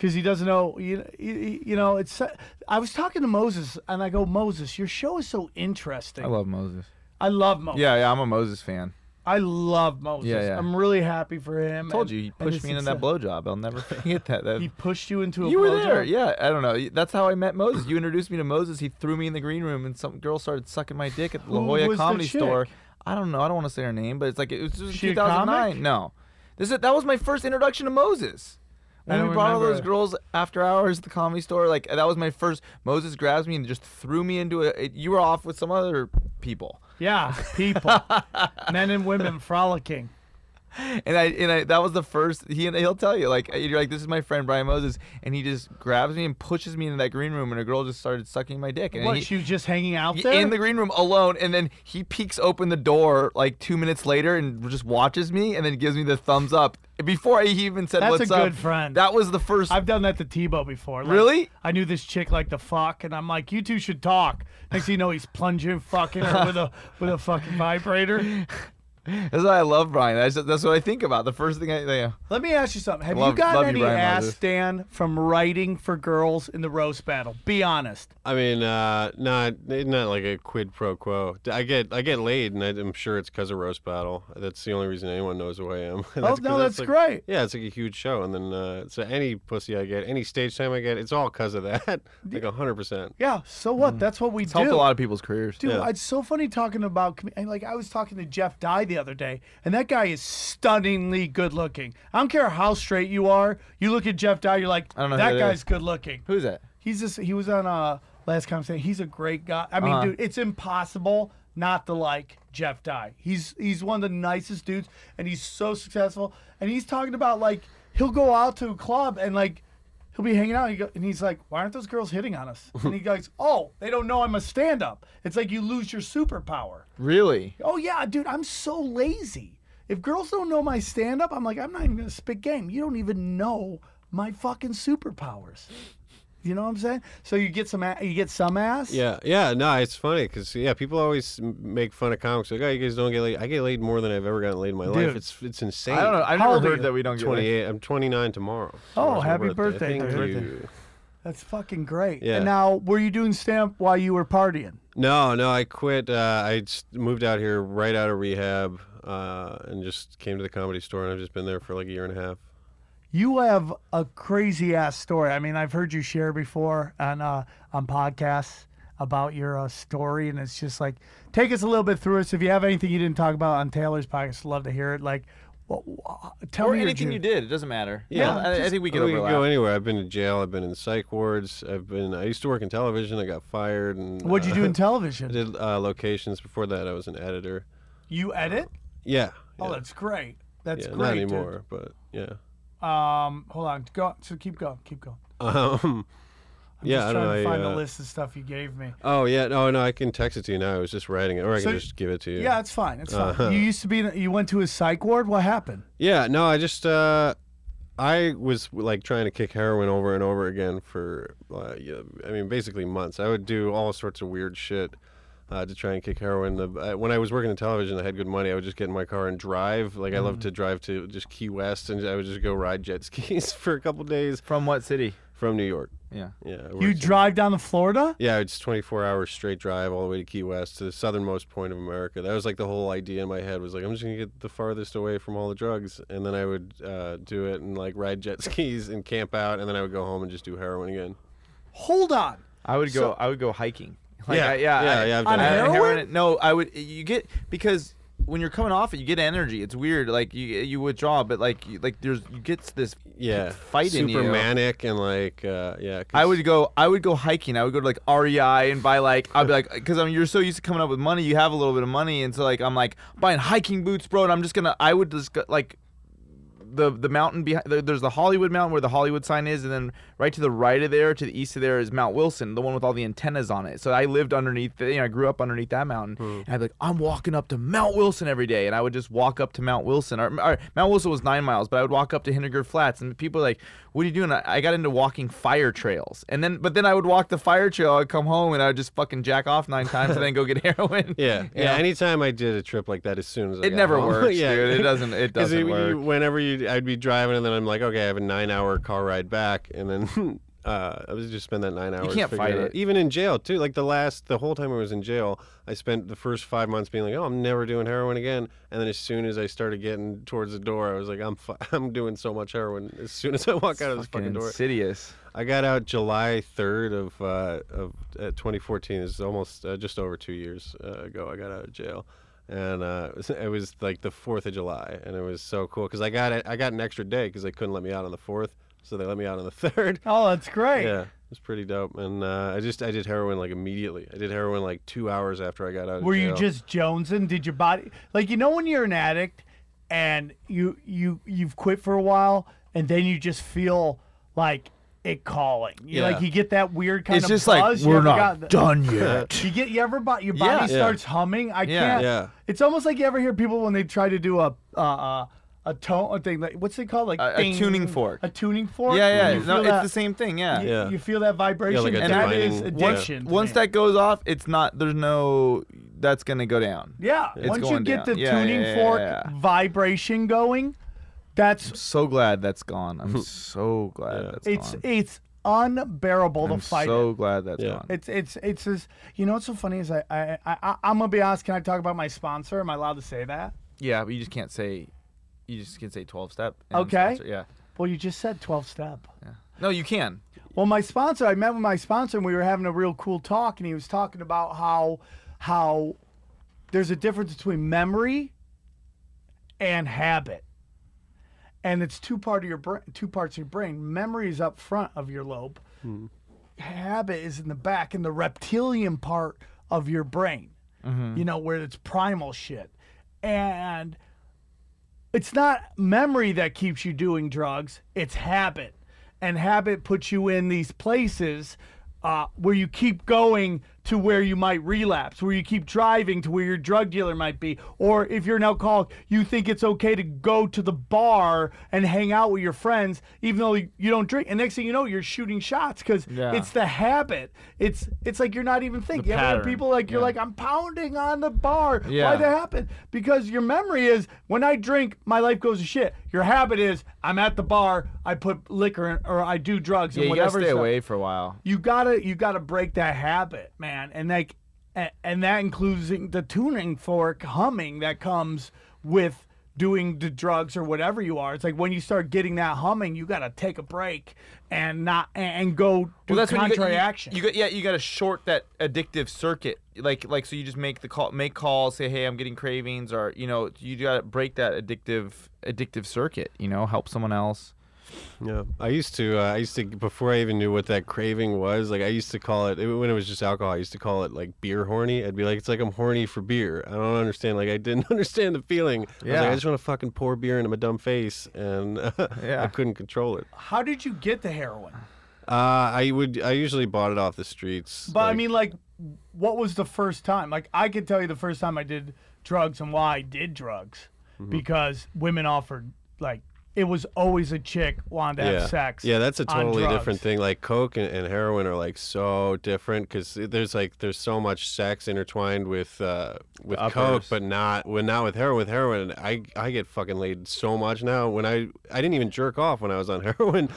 Because he doesn't know. You, you you know it's. I was talking to Moses and I go, Moses, your show is so interesting. I love Moses. I love Moses. Yeah, yeah, I'm a Moses fan. I love Moses. Yeah, yeah. I'm really happy for him. I told and- you he pushed me into that blowjob. I'll never forget that. that He pushed you into a you were there. Yeah, I don't know. That's how I met Moses. You introduced me to Moses. He threw me in the green room, and some girl started sucking my dick at the La Jolla Comedy Store. I don't know. I don't want to say her name, but it's like it was just She a 2009. comic? No, this is, that was my first introduction to Moses. When we brought all those girls after hours at the comedy store, like that was my first. Moses grabs me and just threw me into it. You were off with some other people. Yeah, people, men and women frolicking. And I and I that was the first he and he'll tell you like you're like this is my friend Brian Moses and he just grabs me and pushes me into that green room and a girl just started sucking my dick and What? he, she was just hanging out he- there in the green room alone and then he peeks open the door like two minutes later and just watches me and then gives me the thumbs up before he even said That's a what's up. good friend. That was the first. I've done that to Tebow before. Like, Really? I knew this chick like the fuck, and I'm like, you two should talk. Next thing you know, he's plunging, fucking her with a with a fucking vibrator. that's why I love Brian. That's, that's what I think about. The first thing I yeah. Let me ask you something. Have you Love- got you, any Brian ass Dan, from writing for girls in the roast battle? Be honest. I mean, uh, not not like a quid pro quo. I get I get laid, and I, I'm sure it's because of roast battle. That's the only reason anyone knows who I am. Oh, 'cause no, that's like- great. Yeah, it's like a huge show, and then uh, so any pussy I get, any stage time I get, it's all because of that. like hundred percent. Yeah. So what? That's what we It's do. helped a lot of people's careers. Dude, Yeah. it's so funny talking about like I was talking to Jeff Dye the other day, and that guy is stunningly good looking. I don't care how straight you are. You look at Jeff Dye, you're like, I don't know that that guy's is. good looking. Who's that? He's just he was on uh last conversation. He's a great guy. I mean, Uh-huh. dude, it's impossible not to like Jeff Dye. He's he's one of the nicest dudes, and he's so successful. And he's talking about like he'll go out to a club and like he'll be hanging out, and, he go, and he's like, "Why aren't those girls hitting on us?" and he goes, "Oh, they don't know I'm a stand-up. It's like you lose your superpower." Really? Oh yeah, dude, I'm so lazy. If girls don't know my stand up, I'm like, I'm not even gonna spit game. You don't even know my fucking superpowers. You know what I'm saying? So you get some, a- you get some ass. Yeah, yeah. No, it's funny because yeah, people always make fun of comics. Like, oh, you guys don't get laid. I get laid more than I've ever gotten laid in my Dude. life. It's it's insane. I don't know. I've How never heard you? that we don't get laid. 28. I'm 29 tomorrow. Oh, Tomorrow's happy birthday, Thank dude. you. That's fucking great. Yeah. And now, were you doing stamp while you were partying? No, no, I quit. Uh, I moved out here right out of rehab uh, and just came to the comedy store, and I've just been there for like a year and a half. You have a crazy ass story. I mean, I've heard you share before on uh, on podcasts about your uh, story, and it's just like take us a little bit through it. So if you have anything you didn't talk about on Taylor's podcast, love to hear it. Like, well, tell Or me anything you did. It doesn't matter. Yeah, I, I just- think we We can go anywhere. I've been in jail. I've been in psych wards. I've been. I used to work in television. I got fired. And What'd you uh, do in I television? did uh, locations. Before that, I was an editor. You edit? Yeah. Oh, yeah. that's great. That's yeah, great. not dude. anymore, but yeah. Um, hold on. Go. So keep going. Keep going. Um, I'm yeah, just I trying don't to know. I, find uh, the list of stuff you gave me. Oh yeah, no, no, I can text it to you now. I was just writing it, or I So- can just give it to you. Yeah, it's fine. It's fine. Uh-huh. You used to be. In, you went to a psych ward. What happened? Yeah, no, I just uh I was like trying to kick heroin over and over again for uh, yeah, I mean basically months. I would do all sorts of weird shit uh, to try and kick heroin. The, uh, when I was working in television, I had good money. I would just get in my car and drive. Like I love Mm. to drive to just Key West, and I would just go ride jet skis for a couple days From what city? from New York. Yeah. Yeah, You worked in- drive down to Florida? Yeah, it's 24 hours straight drive all the way to Key West to the southernmost point of America. That was like the whole idea in my head was like I'm just gonna get the farthest away from all the drugs, and then I would uh, do it and like ride jet skis and camp out, and then I would go home and just do heroin again. Hold on. I would go. So- I would go hiking. Like, Yeah, I, yeah, yeah, I- yeah, I've done I- that. heroin? No, I would. You get because when you're coming off it, you get energy. It's weird. Like you you withdraw, but like you, like there's you get this yeah, fight in super you. manic and like uh, yeah. 'cause- I would go. I would go hiking. I would go to like REI and buy like. I'd be like, because I mean, you're so used to coming up with money. You have a little bit of money, and so like I'm like buying hiking boots, bro. And I'm just gonna. I would just go, like the the mountain behind. There's the Hollywood mountain where the Hollywood sign is, and then right to the right of there, to the east of there, is Mount Wilson, the one with all the antennas on it. So I lived underneath. The, you know, I grew up underneath that mountain, hmm. and I'd be like, I'm walking up to Mount Wilson every day, and I would just walk up to Mount Wilson. Or, or Mount Wilson was nine miles, but I would walk up to Henninger Flats, and people are like, "What are you doing?" I, I got into walking fire trails, and then but then I would walk the fire trail. I'd come home and I would just fucking jack off nine times, and then go get heroin. Yeah, You yeah. know? Anytime I did a trip like that, as soon as I It never home- works, yeah, dude. It doesn't- it doesn't you- work. Whenever you, I'd be driving, and then I'm like, okay, I have a nine-hour car ride back, and then uh, I was just spend that nine hours. You can't fight out- it. Even in jail too. Like the last, the whole time I was in jail, I spent the first five months being like, oh, I'm never doing heroin again. And then as soon as I started getting towards the door, I was like, I'm, fu- I'm doing so much heroin. As soon as I walk out of this fucking fucking door, insidious. I got out July 3rd of uh, of uh, 2014. It's almost uh, just over two years uh, ago. I got out of jail, and uh, it, was, like the 4th of July, and it was so cool because I got it. I got an extra day because they couldn't let me out on the 4th, so they let me out on the 3rd. Oh, that's great. Yeah, it was pretty dope. And uh, I just I did heroin like immediately. I did heroin like two hours after I got out. Of Were you just jonesing? Did your body like you know when you're an addict and you you you've quit for a while and then you just feel like it calling. You like you get that weird kind It's of just buzz. like You we're not the- done yet. You get you ever bo- your body Yeah. starts humming. I Yeah. can't. Yeah. It's almost like you ever hear people when they try to do a uh, uh, a tone a thing like what's it called like A- a tuning fork. A tuning fork. yeah, yeah. No, feel it's the same thing. Yeah. You, Yeah. you feel that vibration. like and that is divining- yeah. addiction. to Once that goes off, it's not. There's no. That's gonna go down. Yeah. It's Once you get down. the Yeah, yeah, tuning yeah, fork yeah, yeah. vibration going, that's So glad that's gone. I'm so glad Yeah. that's it's gone. it's unbearable to fight. I'm fight so it. glad that's Yeah. gone. It's it's it's just you know what's so funny is I I, I I I'm gonna be honest. Can I talk about my sponsor? Am I allowed to say that? yeah, but you just can't say. You just can say 12 step. and Okay. sponsor- Yeah. Well, you just said 12 step. Yeah. No, you can. Well, my sponsor, I met with my sponsor and we were having a real cool talk, and he was talking about how how there's a difference between memory and habit, and it's two part of your brain, two parts of your brain. Memory is up front of your lobe. Habit is in the back, in the reptilian part of your brain. You know where it's primal shit, and it's not memory that keeps you doing drugs it's habit and habit puts you in these places uh, where you keep going to where you might relapse where you keep driving to where your drug dealer might be or if you're an alcoholic you think it's okay to go to the bar and hang out with your friends even though you don't drink and next thing you know you're shooting shots because Yeah. it's the habit it's it's like you're not even thinking you ever hear pattern. people like you're Yeah. like i'm pounding on the bar Yeah. why that happen because your memory is when I drink, my life goes to shit. Your habit is I'm at the bar, I put liquor in, or I do drugs Yeah, and you gotta whatever. stay stuff. away for a while. You gotta you gotta break that habit, man, and like and that includes the tuning fork humming that comes with doing the drugs or whatever you are. It's like when you start getting that humming, you gotta take a break and not and, go do you got- contrary you, action. You got yeah, you got to short that addictive circuit. Like like so you just make the call, make calls, say hey, I'm getting cravings, or you know you got to break that addictive addictive circuit. You know, help someone else. Yeah, I used to. Uh, I used to before I even knew what that craving was. Like I used to call it when it was just alcohol. I used to call it like beer horny. I'd be like, it's like I'm horny for beer. I don't understand. Like I didn't understand the feeling. I was like, Yeah. I just want to fucking pour beer into my dumb face, and Yeah. I couldn't control it. How did you get the heroin? Uh, I would. I usually bought it off the streets. But I mean, like, what was the first time? Like, I could tell you the first time I did drugs and why I did drugs Mm-hmm. because women offered like it was always a chick wanted to yeah. have sex. Yeah, that's a totally different thing. Like coke and, and heroin are like so different because there's like there's so much sex intertwined with uh, with coke, but not when not with heroin. With heroin, I I get fucking laid so much now. When I I didn't even jerk off when I was on heroin.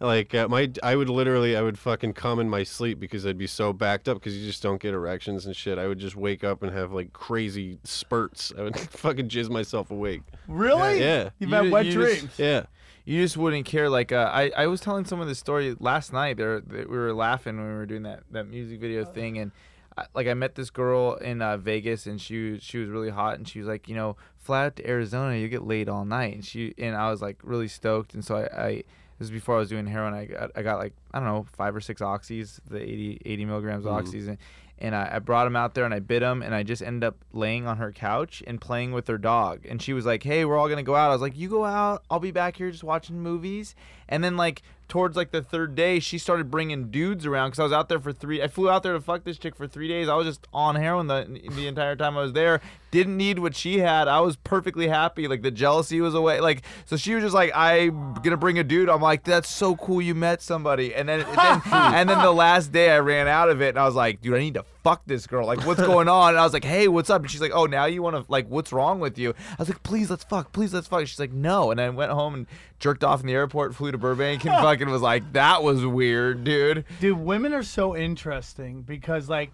Like uh, my, I would literally, I would fucking come in my sleep because I'd be so backed up because you just don't get erections and shit. I would just wake up and have like crazy spurts. I would fucking jizz myself awake. Really? Yeah. You've You had ju- wet you just- dreams. Yeah. You just wouldn't care. Like uh, I, I was telling someone this story last night. There, we were laughing when we were doing that that music video thing, and I- like I met this girl in uh, Vegas and she was- she was really hot and she was like, you know, fly out to Arizona, you get laid all night. And she and I was like really stoked. And so I, I this is before I was doing heroin. I got I got like I don't know five or six oxys, the 80, 80 milligrams of mm-hmm. oxys, and, and I, I brought him out there and I bit him and I just ended up laying on her couch and playing with her dog. And she was like, "Hey, we're all gonna go out." I was like, "You go out, I'll be back here just watching movies." And then like towards like the third day, she started bringing dudes around because I was out there for three. I flew out there to fuck this chick for three days. I was just on heroin the the entire time I was there. Didn't need what she had. I was perfectly happy. Like the jealousy was away. Like so, she was just like, "I'm gonna bring a dude." I'm like, "That's so cool. You met somebody." And then, then and then the last day, I ran out of it, and I was like, "Dude, I need to fuck this girl. Like, what's going on?" And I was like, "Hey, what's up?" And she's like, "Oh, now you want to like, what's wrong with you?" I was like, "Please, let's fuck. Please, let's fuck." She's like, "No." And I went home and jerked off in the airport, flew to Burbank, and fucking was like, "That was weird, dude." Dude, women are so interesting because like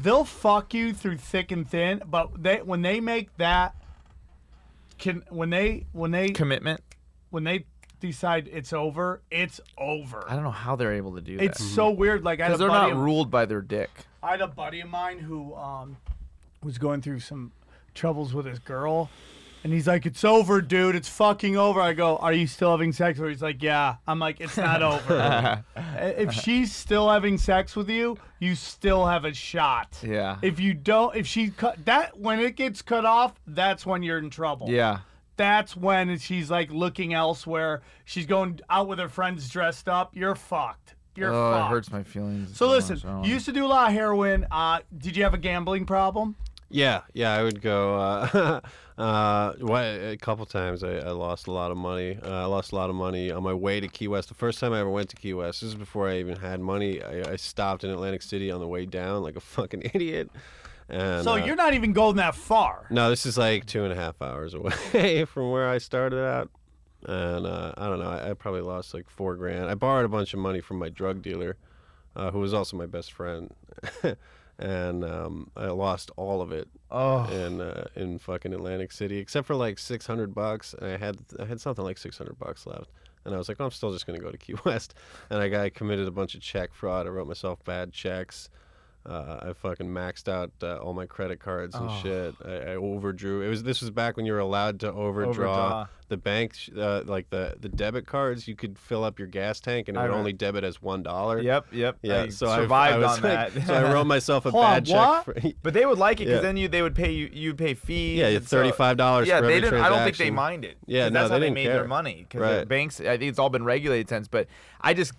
they'll fuck you through thick and thin, but they when they make that can when they when they Commitment. when they decide it's over, it's over. I don't know how they're able to do that. It's so weird. Like I had a because they're not of- ruled by their dick. I had a buddy of mine who um, was going through some troubles with his girl, and he's like, "It's over, dude. It's fucking over." I go, "Are you still having sex?" Or? He's like, "Yeah." I'm like, "It's not over. if she's still having sex with you, you still have a shot. Yeah. If you don't, if she cut that when it gets cut off, that's when you're in trouble. Yeah. That's when she's like looking elsewhere. She's going out with her friends dressed up. You're fucked. You're oh, fucked. it hurts my feelings. So much. listen, I don't you used to do a lot of heroin. Uh, did you have a gambling problem? Yeah, yeah, I would go. Uh, uh, a couple times I, I lost a lot of money. Uh, I lost a lot of money on my way to Key West. The first time I ever went to Key West, this is before I even had money. I, I stopped in Atlantic City on the way down like a fucking idiot. And, So uh, you're not even going that far. No, this is like two and a half hours away from where I started out. And uh, I don't know, I, I probably lost like four grand. I borrowed a bunch of money from my drug dealer, uh, who was also my best friend. and um, I lost all of it Oh. in uh, in fucking Atlantic City, except for like six hundred bucks. And I had I had something like six hundred bucks left, and I was like, oh, I'm still just gonna go to Key West. And I got I committed a bunch of check fraud. I wrote myself bad checks. Uh, I fucking maxed out uh, all my credit cards and Oh. shit. I, I overdrew. It was this was back when you were allowed to overdraw. Overdraw. The bank, uh, like the the debit cards, you could fill up your gas tank and it I would only debit as one dollar. Yep, yep. Yeah, I so I- survived I, was on like- that. so I wrote myself a bad check. For, but they would like it because Yeah. then you they would pay you you'd pay fees. Yeah, and so- $35 Yeah, for they didn't. I don't think they transaction. minded. Yeah, no, that's they how they made care. their money. Because Right. banks, I think it's all been regulated since. But I just,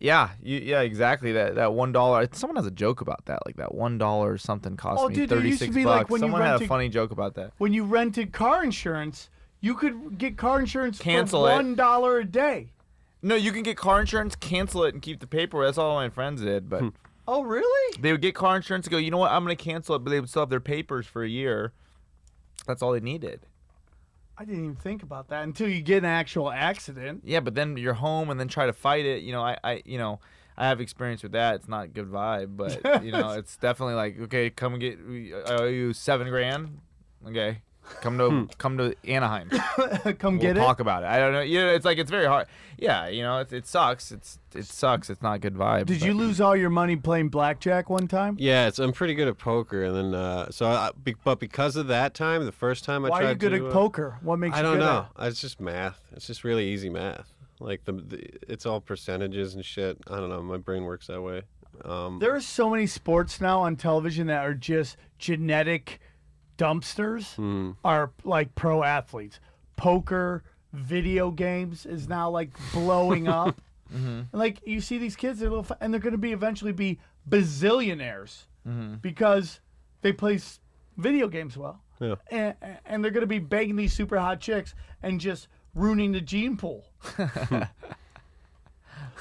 yeah, you, yeah, exactly. That that one dollar. Someone has a joke about that, like that one dollar or something cost Oh, me dude, there used to be, bucks. like, when you Someone had a funny joke about that. When you rented car insurance, you could get car insurance Cancel for one dollar a day. No, you can get car insurance, cancel it, and keep the paper. That's all my friends did. But hmm. Oh, really? they would get car insurance and go, you know what, I'm gonna cancel it, but they would still have their papers for a year. That's all they needed. I didn't even think about that until you get an actual accident. Yeah, but then you're home and then try to fight it. You know, I, I you know, I have experience with that. It's not a good vibe, but you know, it's definitely like, okay, come get. I owe you seven grand. Okay, come to come to Anaheim. Come we'll get it. talk about it. I don't know. You know, it's like it's very hard. Yeah, you know, it, it sucks. It's it sucks. It's not a good vibe. Did but- you lose all your money playing blackjack one time? Yeah, it's, I'm pretty good at poker, and then uh, so I, be, but because of that time, the first time I tried. Why tried are you good to, at uh, poker? What makes I don't good know. at It's just math. It's just really easy math. Like the, the it's all percentages and shit. I don't know. My brain works that way. Um, There are so many sports now on television that are just genetic dumpsters. hmm. Are like pro athletes. Poker, video games is now like blowing up. Mm-hmm. And like you see these kids, they're little, fu- and they're going to be eventually be bazillionaires Mm-hmm. because they play s- video games well. Yeah. And, and they're going to be begging these super hot chicks and just ruining the gene pool.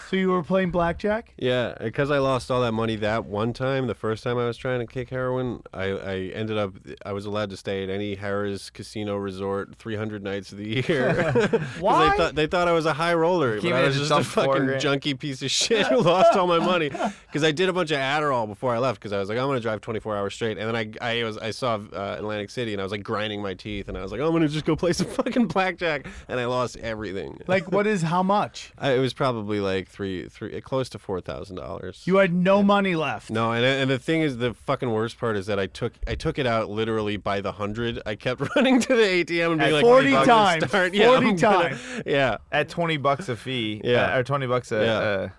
so you were playing blackjack? Yeah, because I lost all that money that one time, the first time I was trying to kick heroin, I, I ended up, I was allowed to stay at any Harrah's casino resort 300 nights of the year. Why? They thought, they thought I was a high roller, but I was just a fucking grand. junky piece of shit who lost all my money. Because I did a bunch of Adderall before I left, because I was like, I'm going to drive 24 hours straight. And then I, I, was, I saw uh, Atlantic City, and I was like grinding my teeth, and I was like, I'm going to just go play some fucking blackjack. And I lost everything. Like, what is how much? I, it was probably like like three, three, close to four thousand dollars. You had no money left. No, and and the thing is, the fucking worst part is that I took I took it out literally by the hundred. I kept running to the ATM and being At like 40 times, start." 40 I'm gonna- times. Yeah, At twenty bucks a fee. Yeah. uh, or twenty bucks a. Yeah. Uh,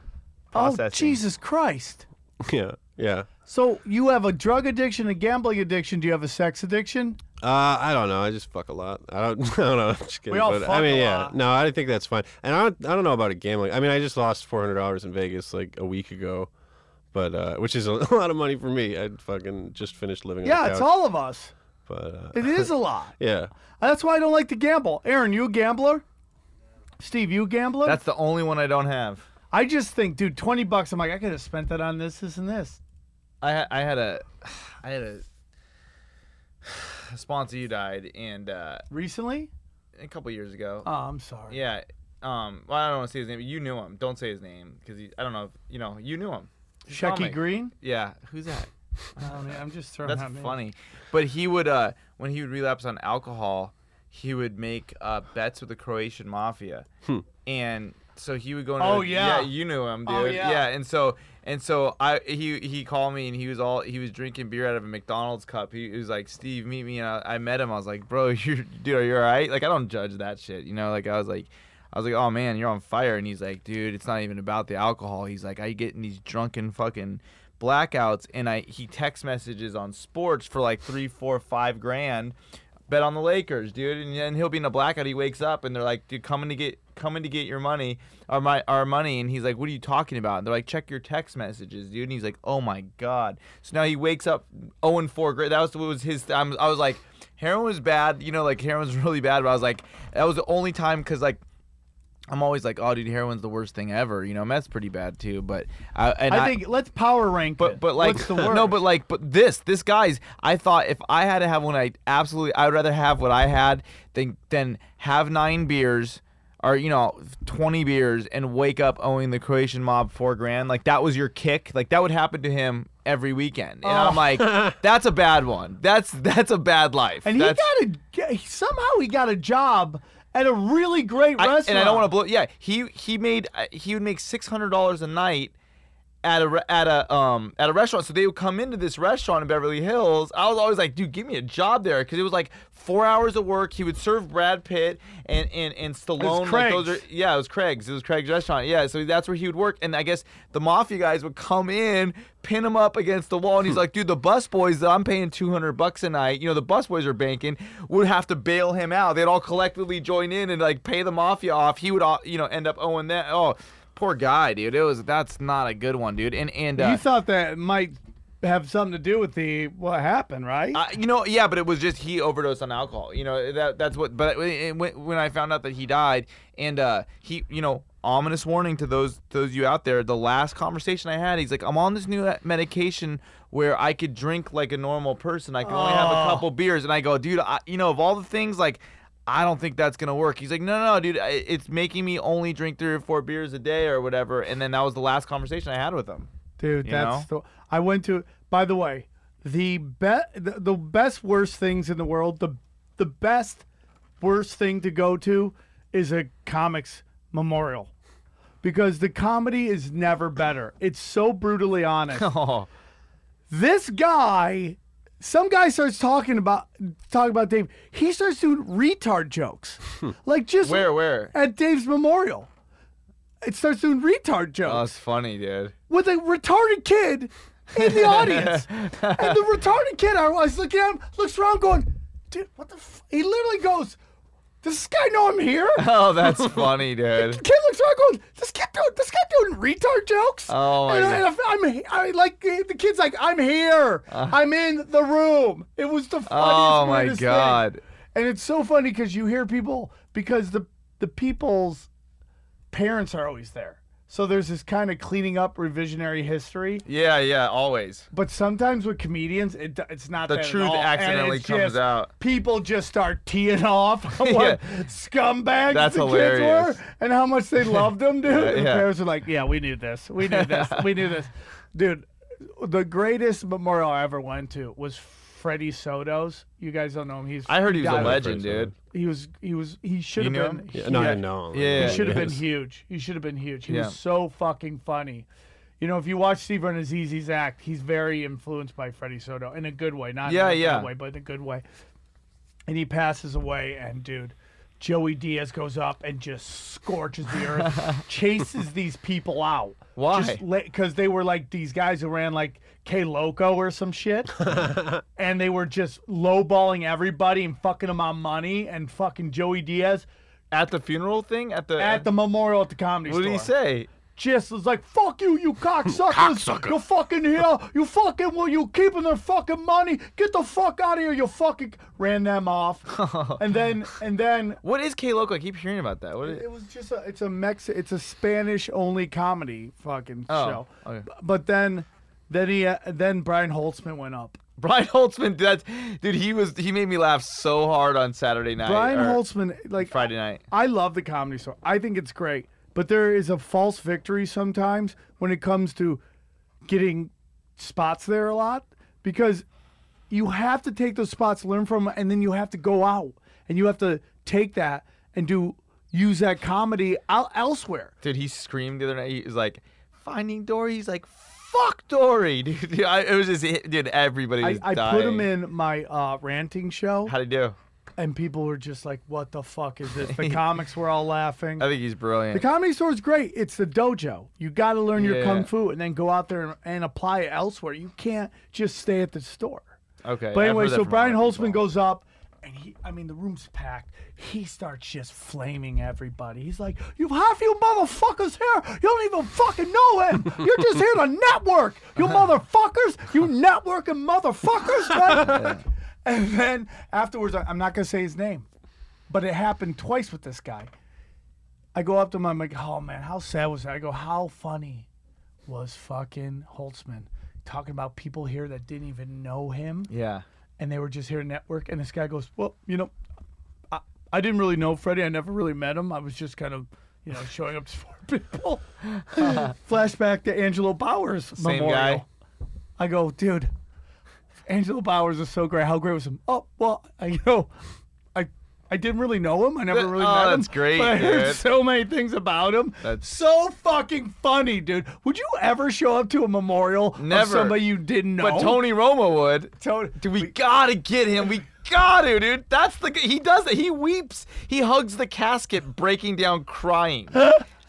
Oh. Jesus Christ! yeah, yeah. So you have a drug addiction, a gambling addiction. Do you have a sex addiction? Uh, I don't know. I just fuck a lot. I don't. I don't know. I'm just kidding. We all but, fuck I mean, a yeah. lot. No, I think that's fine. And I don't. I don't know about a gambling. I mean, I just lost four hundred dollars in Vegas like a week ago, but uh, which is a lot of money for me. I fucking just finished living. on Yeah, the it's all of us. But uh, It is a lot. yeah. That's why I don't like to gamble. Aaron, you a gambler? Steve, you a gambler? That's the only one I don't have. I just think, dude, twenty bucks. I'm like, I could have spent that on this, this, and this. I I had a, I had a, a sponsor who died, and uh, Recently? a couple years ago. Oh, I'm sorry. Yeah. Um. Well, I don't want to say his name. But you knew him. Don't say his name because I don't know. If, you know. You knew him. He's Shecky. Green. Yeah. Who's that? I don't know, I'm just throwing. That's out names. funny. But he would uh when he would relapse on alcohol, he would make uh bets with the Croatian mafia. And so he would go into Oh, yeah. yeah. you knew him, oh, dude. Oh, yeah. and so and so I he he called me and he was all he was drinking beer out of a McDonald's cup. He, he was like, "Steve, meet me." And I, I met him. I was like, "Bro, you dude, are you all right?" Like I don't judge that shit, you know? Like I was like I was like, "Oh man, you're on fire." And he's like, "Dude, it's not even about the alcohol." He's like, "I get in these drunken fucking blackouts and I he text messages on sports for like three, four, five grand. Bet on the Lakers, dude, and then he'll be in a blackout. He wakes up and they're like, "Dude, coming to get coming to get your money, our my our money." And he's like, "What are you talking about?" And they're like, "Check your text messages, dude." And he's like, "Oh my god!" So now he wakes up 0 and 4. Great, that was what was his. I'm, I was like, heroin was bad, you know, like heroin was really bad. But I was like, that was the only time because like I'm always like, oh, dude, heroin's the worst thing ever. You know, meth's pretty bad too. But I, and I I, think let's power rank but but like What's the worst? no, but like but this this guy's. I thought if I had to have one, I absolutely I would rather have what I had than than have nine beers. Or you know, twenty beers and wake up owing the Croatian mob four grand. Like that was your kick. Like that would happen to him every weekend. And I'm like, that's a bad one. That's that's a bad life. and he got a somehow he got a job at a really great I, restaurant. and I don't want to blow. Yeah, he he made uh, he would make six hundred dollars a night at a at a um at a restaurant. So they would come into this restaurant in Beverly Hills. I was always like, dude, give me a job there because it was like four hours of work. He would serve Brad Pitt and and and Stallone. Like those are yeah, it was Craig's. It was Craig's restaurant. Yeah, so that's where he would work. And I guess the mafia guys would come in, pin him up against the wall, and he's like, dude, the bus boys that I'm paying 200 bucks a night, you know, the bus boys are banking, would have to bail him out. They'd all collectively join in and like pay the mafia off. He would, uh, you know, end up owing that. Oh, poor guy, dude. It was that's not a good one, dude. And and uh, you thought that might have something to do with the what happened, right? Uh, you know, yeah, but it was just he overdosed on alcohol. You know, that that's what. But when, when I found out that he died, and uh, he, you know, ominous warning to those those you out there. The last conversation I had, he's like, I'm on this new medication where I could drink like a normal person. I can only have a couple beers, and I go, dude, I, you know, of all the things, like. I don't think that's gonna work. He's like, no, no, no, dude. It's making me only drink three or four beers a day or whatever. And then that was the last conversation I had with him. Dude, You that's the. I went to. By the way, the bet the, the best worst things in the world. The the best worst thing to go to is a comics memorial, because the comedy is never better. It's so brutally honest. Oh, this guy, some guy starts talking about talking about Dave. He starts doing retard jokes, hmm. like just where, where? at Dave's memorial. It starts doing retard jokes Oh, it's funny, dude. with a retarded kid in the audience. and the retarded kid, I was looking at him, looks around going, dude, what the f-? He literally goes, does this guy know I'm here? Oh, that's funny, The dude. kid looks around going, this kid doing, this guy doing retard jokes? Oh, my and I, God. I'm, I like, the kid's like, I'm here. Uh-huh. I'm in the room. It was the oh, funniest, Oh my weirdest thing. god. And it's so funny because you hear people because the the people's parents are always there. So there's this kind of cleaning up revisionary history. Yeah, yeah, always. But sometimes with comedians, it, it's not The truth all. Accidentally comes just- out. People just start teeing off on what scumbags That's the hilarious. kids were and how much they loved them, dude. Yeah, and the parents are like, "Yeah, we knew this. We knew this. we knew this, dude." The greatest memorial I ever went to was Freddie Soto's. You guys don't know him. He's I heard he was a legend, dude. He was he was he should have knew been. him? Yeah, no, I didn't know. him. Yeah. He should have been huge. He should have been huge. He Yeah. was so fucking funny. You know, if you watch Steve Azizi's act, he's very influenced by Freddie Soto in a good way, not Yeah, in a yeah. bad way, but in a good way. And he passes away, and dude, Joey Diaz goes up and just scorches the earth, chases these people out. Why? Because they were like these guys who ran like K Loco or some shit, and they were just lowballing everybody and fucking them on money. And fucking Joey Diaz At the funeral thing? At the at the memorial at the comedy What store. did he say? Just was like, fuck you, you cocksuckers. You fucking here. You fucking, well, you keeping their fucking money. Get the fuck out of here, you fucking. Ran them off. and then, and then. What is K Loco? I keep hearing about that. What is It was just a, it's a Mex, it's a Spanish only comedy fucking Oh, show. okay. But then, then he, uh, then Brian Holtzman went up. Brian Holtzman, that's dude. He was he made me laugh so hard on Saturday night. Brian Holtzman, like Friday night. I love the comedy store. I think it's great. But there is a false victory sometimes when it comes to getting spots there a lot because you have to take those spots, learn from, and then you have to go out and you have to take that and do use that comedy out elsewhere. Did he scream the other night. He was like, "Finding Dory." He's like, "Fuck Dory, dude." Dude, I, it was just, dude. Everybody I, I put him in my uh, ranting show, How'd he do? And people were just like, "What the fuck is this?" The comics were all laughing. I think he's brilliant. The comedy store is great. It's the dojo. You got to learn your Yeah. kung fu and then go out there and, and apply it elsewhere. You can't just stay at the store. Okay. But anyway, so Brian Holtzman goes up, and he, I mean, the room's packed. He starts just flaming everybody. He's like, "You half you motherfuckers here, you don't even fucking know him. You're just here to network, you motherfuckers. You networking motherfuckers." Right?" And then afterwards, I'm not gonna say his name, but it happened twice with this guy. I go up to him. I'm like, "Oh man, how sad was that?" I go, "How funny was fucking Holtzman talking about people here that didn't even know him?" Yeah. and they were just here to network. And this guy goes, "Well, you know, I, I didn't really know Freddie. I never really met him. I was just kind of, you know, showing up to support people." Flashback to Angelo Bowers Same memorial. guy? I go, dude. Angelo Bowers is so great. How great was him? Oh well, I you know, I I didn't really know him. I never really oh, met him. that's great, But I heard dude. so many things about him. That's- so fucking funny, dude. Would you ever show up to a memorial Never. of somebody you didn't know? But Tony Romo would. Tony, Dude, we gotta get him. We gotta, dude. That's the he does it. He weeps. He hugs the casket, breaking down, crying.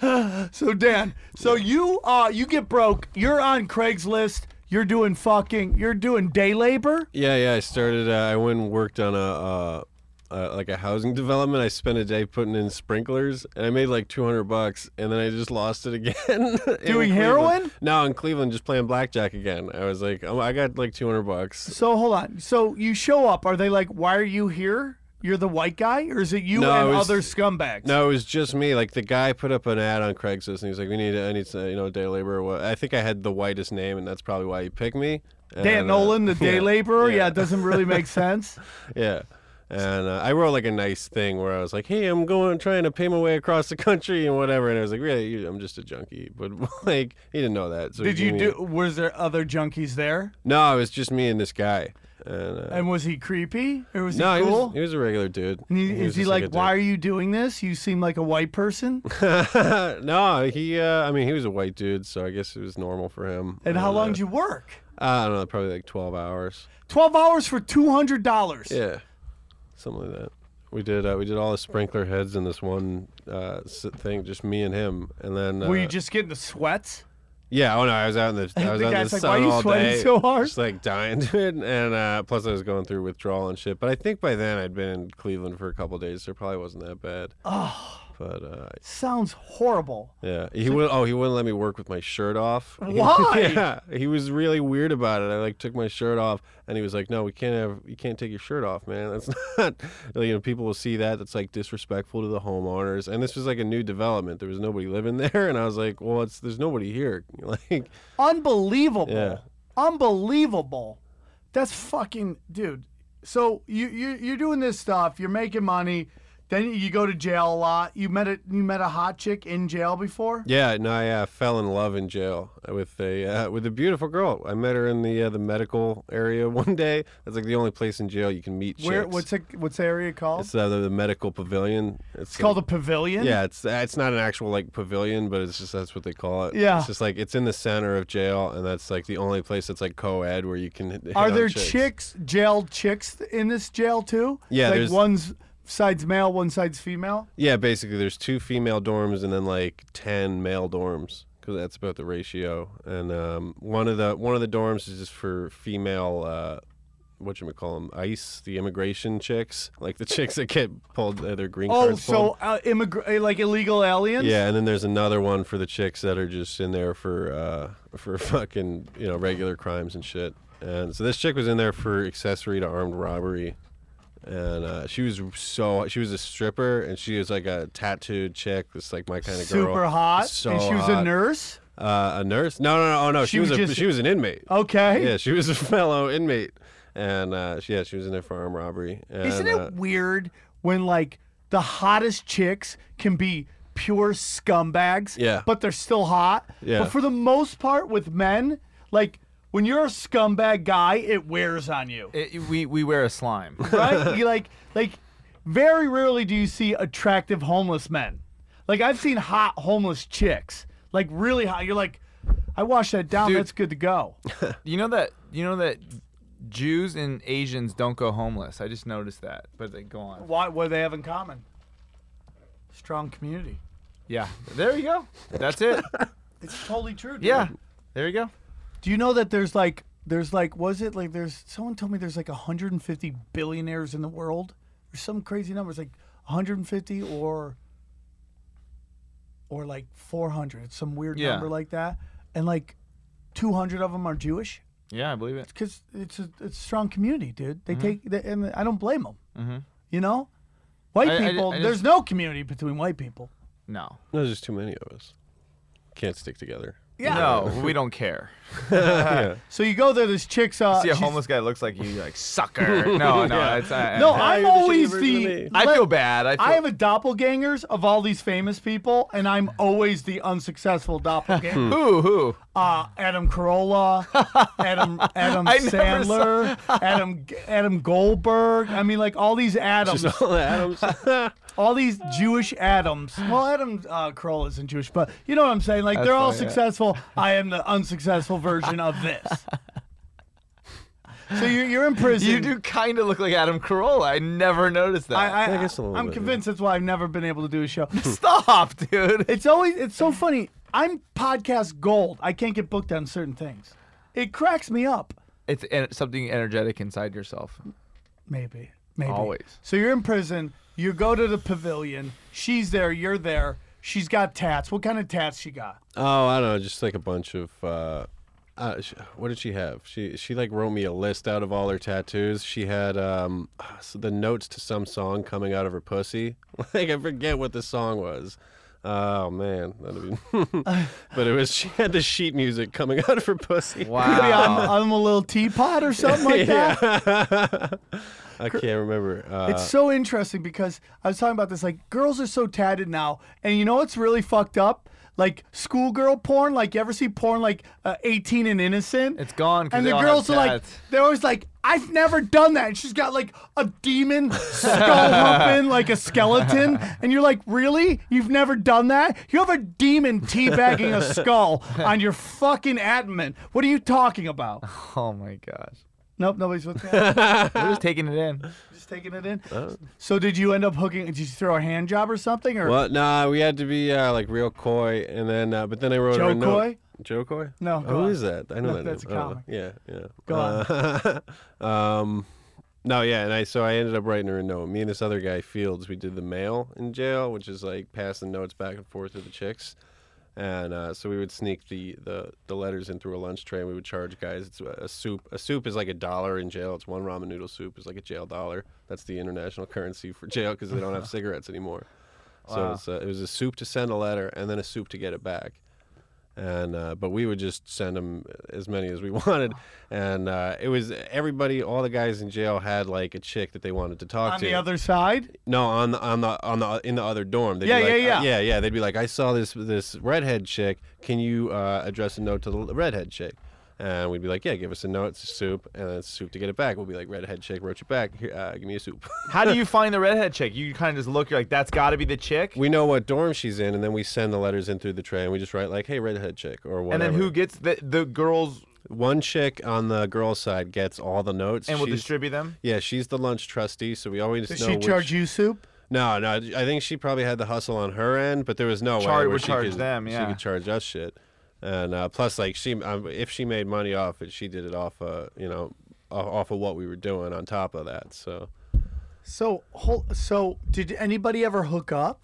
So Dan, so you uh you get broke. You're on Craigslist. You're doing fucking. You're doing day labor. Yeah, yeah. I started. Uh, I went and worked on a uh, uh, like a housing development. I spent a day putting in sprinklers, and I made like two hundred bucks, and then I just lost it again. Doing heroin? No, in Cleveland, just playing blackjack again. I was like, oh, I got like two hundred bucks. So hold on. So you show up. Are they like, why are you here? You're the white guy, or is it you No, and it was- other scumbags? No, it was just me. Like the guy put up an ad on Craigslist, and he's like, "We need, I need, to, you know, day labor." Or what? I think I had the whitest name, and that's probably why he picked me. Dan And, uh, Nolan, the day yeah, laborer. Yeah. yeah. it doesn't really make sense. Yeah. And uh, I wrote like a nice thing where I was like, "Hey, I'm going trying to pay my way across the country and whatever." And I was like, "Really, you- I'm just a junkie." But like, he didn't know that. So Did you do? Was there other junkies there? No, it was just me and this guy. And, uh, And was he creepy, or was no, he he cool? was he was a regular dude. And he- was is he like, a why are you doing this? You seem like a white person. no, he. Uh, I mean, he was a white dude, so I guess it was normal for him. And how uh, long did you work? I don't know, probably like twelve hours. Twelve hours for two hundred dollars. Yeah, something like that. We did. Uh, we did all the sprinkler heads in this one uh, thing, just me and him, and then. Uh, Were you just getting the sweats? Yeah. Oh no, I was out in the. I was The out in the like, sun "Why are you all day, so hard?" Just like dying, dude. And uh, plus, I was going through withdrawal and shit. But I think by then I'd been in Cleveland for a couple days, so it probably wasn't that bad. Oh, But uh, sounds horrible. yeah, he would. Oh, he wouldn't let me work with my shirt off. Why? yeah, he was really weird about it. I like took my shirt off, and he was like, "No, we can't have. You can't take your shirt off, man. That's not. You know, people will see that. That's like disrespectful to the homeowners. And this was like a new development. There was nobody living there, and I was like, well, it's there's nobody here. Like, Unbelievable. Yeah. Unbelievable. That's fucking dude. So you you you're doing this stuff. You're making money. Then you go to jail a lot. You met a you met a hot chick in jail before. Yeah, no, I uh, fell in love in jail with a uh, with a beautiful girl. I met her in the uh, the medical area one day. That's like the only place in jail you can meet chicks. Where? What's it? What's the area called? It's uh, the, the medical pavilion. It's called a pavilion. Yeah, it's it's not an actual like pavilion, but it's just that's what they call it. Yeah. it's just like it's in the center of jail, and that's like the only place that's like co-ed where you can. Hit Are on there chicks. chicks, jailed chicks in this jail too? Yeah, like there's- one's side's male, one side's female. Yeah, basically, there's two female dorms and then like ten male dorms because that's about the ratio. And um, one of the one of the dorms is just for female. Uh, what you call them? ICE, the immigration chicks, like the chicks that get pulled, uh, their green Oh, so pulled. uh, immigra- like illegal aliens? Yeah, and then there's another one for the chicks that are just in there for uh, for fucking you know regular crimes and shit. And so this chick was in there for accessory to armed robbery, and uh, she was so she was a stripper and she was like a tattooed chick, this like my kind of girl. Super hot. So and she was a nurse. Uh, a nurse? No, no, no, oh no, she, She was, was a she was an inmate. Okay. Yeah, she was a fellow inmate, and uh, she, yeah, she was in there for armed robbery. And, Isn't it uh, weird when like the hottest chicks can be pure scumbags? Yeah. But they're still hot. Yeah. But for the most part, with men, like when you're a scumbag guy, it wears on you, It- we we wear a slime. right? you like like very rarely do you see attractive homeless men. Like I've seen hot homeless chicks, like really hot. You're like, I wash that down. Dude. That's good to go. you know that you know that Jews and Asians don't go homeless. I just noticed that. But they go on. What what do they have in common? Strong community. Yeah. There you go. That's it. It's totally true. Dude. Yeah. There you go. Do you know that there's like there's like was it like there's someone told me there's like 150 billionaires in the world or some crazy numbers like 150 or or like 400 some weird Yeah. number like that and like 200 of them are Jewish Yeah, I believe it. because it's a it's a strong community dude they take they, and I don't blame them Mhm. you know white I- I- people I just- there's no community between white people No. there's just too many of us. Can't stick together. Yeah No, we don't care. yeah. so you go there this chick's uh See a she's- homeless guy looks like you, you're like sucker. No, no, it's I, no I, I'm you're the always shitty version the me. I feel bad. I feel, I have a doppelgangers of all these famous people, and I'm always the unsuccessful doppelganger. who who. uh, Adam Carolla, Adam Adam I never Sandler, Adam Adam Goldberg. I mean, like all these Adams, Just all the Adams. All these Jewish Adams. Well, Adam uh, Carolla isn't Jewish, but you know what I'm saying. Like That's they're all funny, yeah. successful. I am the unsuccessful version of this. So you're, you're in prison. You do kind of look like Adam Carolla. I never noticed that. I, I, I guess a little I'm bit, yeah. convinced that's why I've never been able to do a show. Stop, dude. It's always it's so funny. I'm podcast gold. I can't get booked on certain things. It cracks me up. It's en- something energetic inside yourself. Maybe. Maybe. Always. So you're in prison. You go to the pavilion. She's there. You're there. She's got tats. What kind of tats she got? Oh, I don't know, just like a bunch of. Uh, uh, sh what did she have? She she like wrote me a list out of all her tattoos. She had um, so the notes to some song coming out of her pussy. Like I forget what the song was. Oh man, that'd be. but it was she had the sheet music coming out of her pussy. Maybe I'm, Wow. I'm a little teapot or something like that. I can't remember. Uh, It's so interesting because I was talking about this. Like, girls are so tatted now, and you know what's really fucked up? Like schoolgirl porn. Like, you ever see porn like uh, 18 and innocent? It's gone. And the girls are like, tats. they're always like, I've never done that. And she's got like a demon skull humping like a skeleton, and you're like, really? You've never done that? You have a demon teabagging a skull on your fucking abdomen. What are you talking about? oh my gosh. Nope, nobody's with that. We're just taking it in. Just taking it in. So did you end up hooking? Did you throw a hand job or something? Or Well, nah, we had to be uh, like real coy, and then uh, but then I wrote her Joe a note. Coy? Jo Koy? No, Oh, go who on. is that? I know No, that. that's name. a Oh, comic. yeah, yeah. Go on. um, no, yeah, and I so I ended up writing her a note. Me and this other guy, Fields, we did the mail in jail, which is like passing notes back and forth to the chicks. And uh, so we would sneak the, the, the letters in through a lunch tray. and We would charge guys. It's a, soup. A soup is like a dollar in jail. It's one ramen noodle soup is like a jail dollar. That's the international currency for jail because they don't have cigarettes anymore. So Wow. it's, uh, it was a soup to send a letter and then a soup to get it back. And uh, but we would just send them as many as we wanted, and uh, it was everybody, all the guys in jail had like a chick that they wanted to talk On to. On the other side, No, on the on the on the in the other dorm. They'd Yeah, be like, yeah, uh, yeah. yeah, yeah. They'd be like, I saw this this redhead chick. Can you uh, address a note to the redhead chick? And we'd be like, yeah, give us a note. It's a soup, and then soup to get it back. We'll be like, redhead chick wrote you back. Here, uh, give me a soup. How do you find the redhead chick? You kind of just look. You're like, that's got to be the chick. we know what dorm she's in, and then we send the letters in through the tray, and we just write like, hey, redhead chick, or whatever. and then who gets the the girls One chick on the girl side gets all the notes, and we'll She's- distribute them? Yeah, she's the lunch trustee, so we always does know she which- charge you soup? No, no. I think she probably had the hustle on her end, but there was no Char- way where would she charge could, them, Yeah. She yeah. could charge us shit, and uh, plus, like she, um, if she made money off it, she did it off, uh, you know, off of what we were doing. On top of that, so So, so did anybody ever hook up?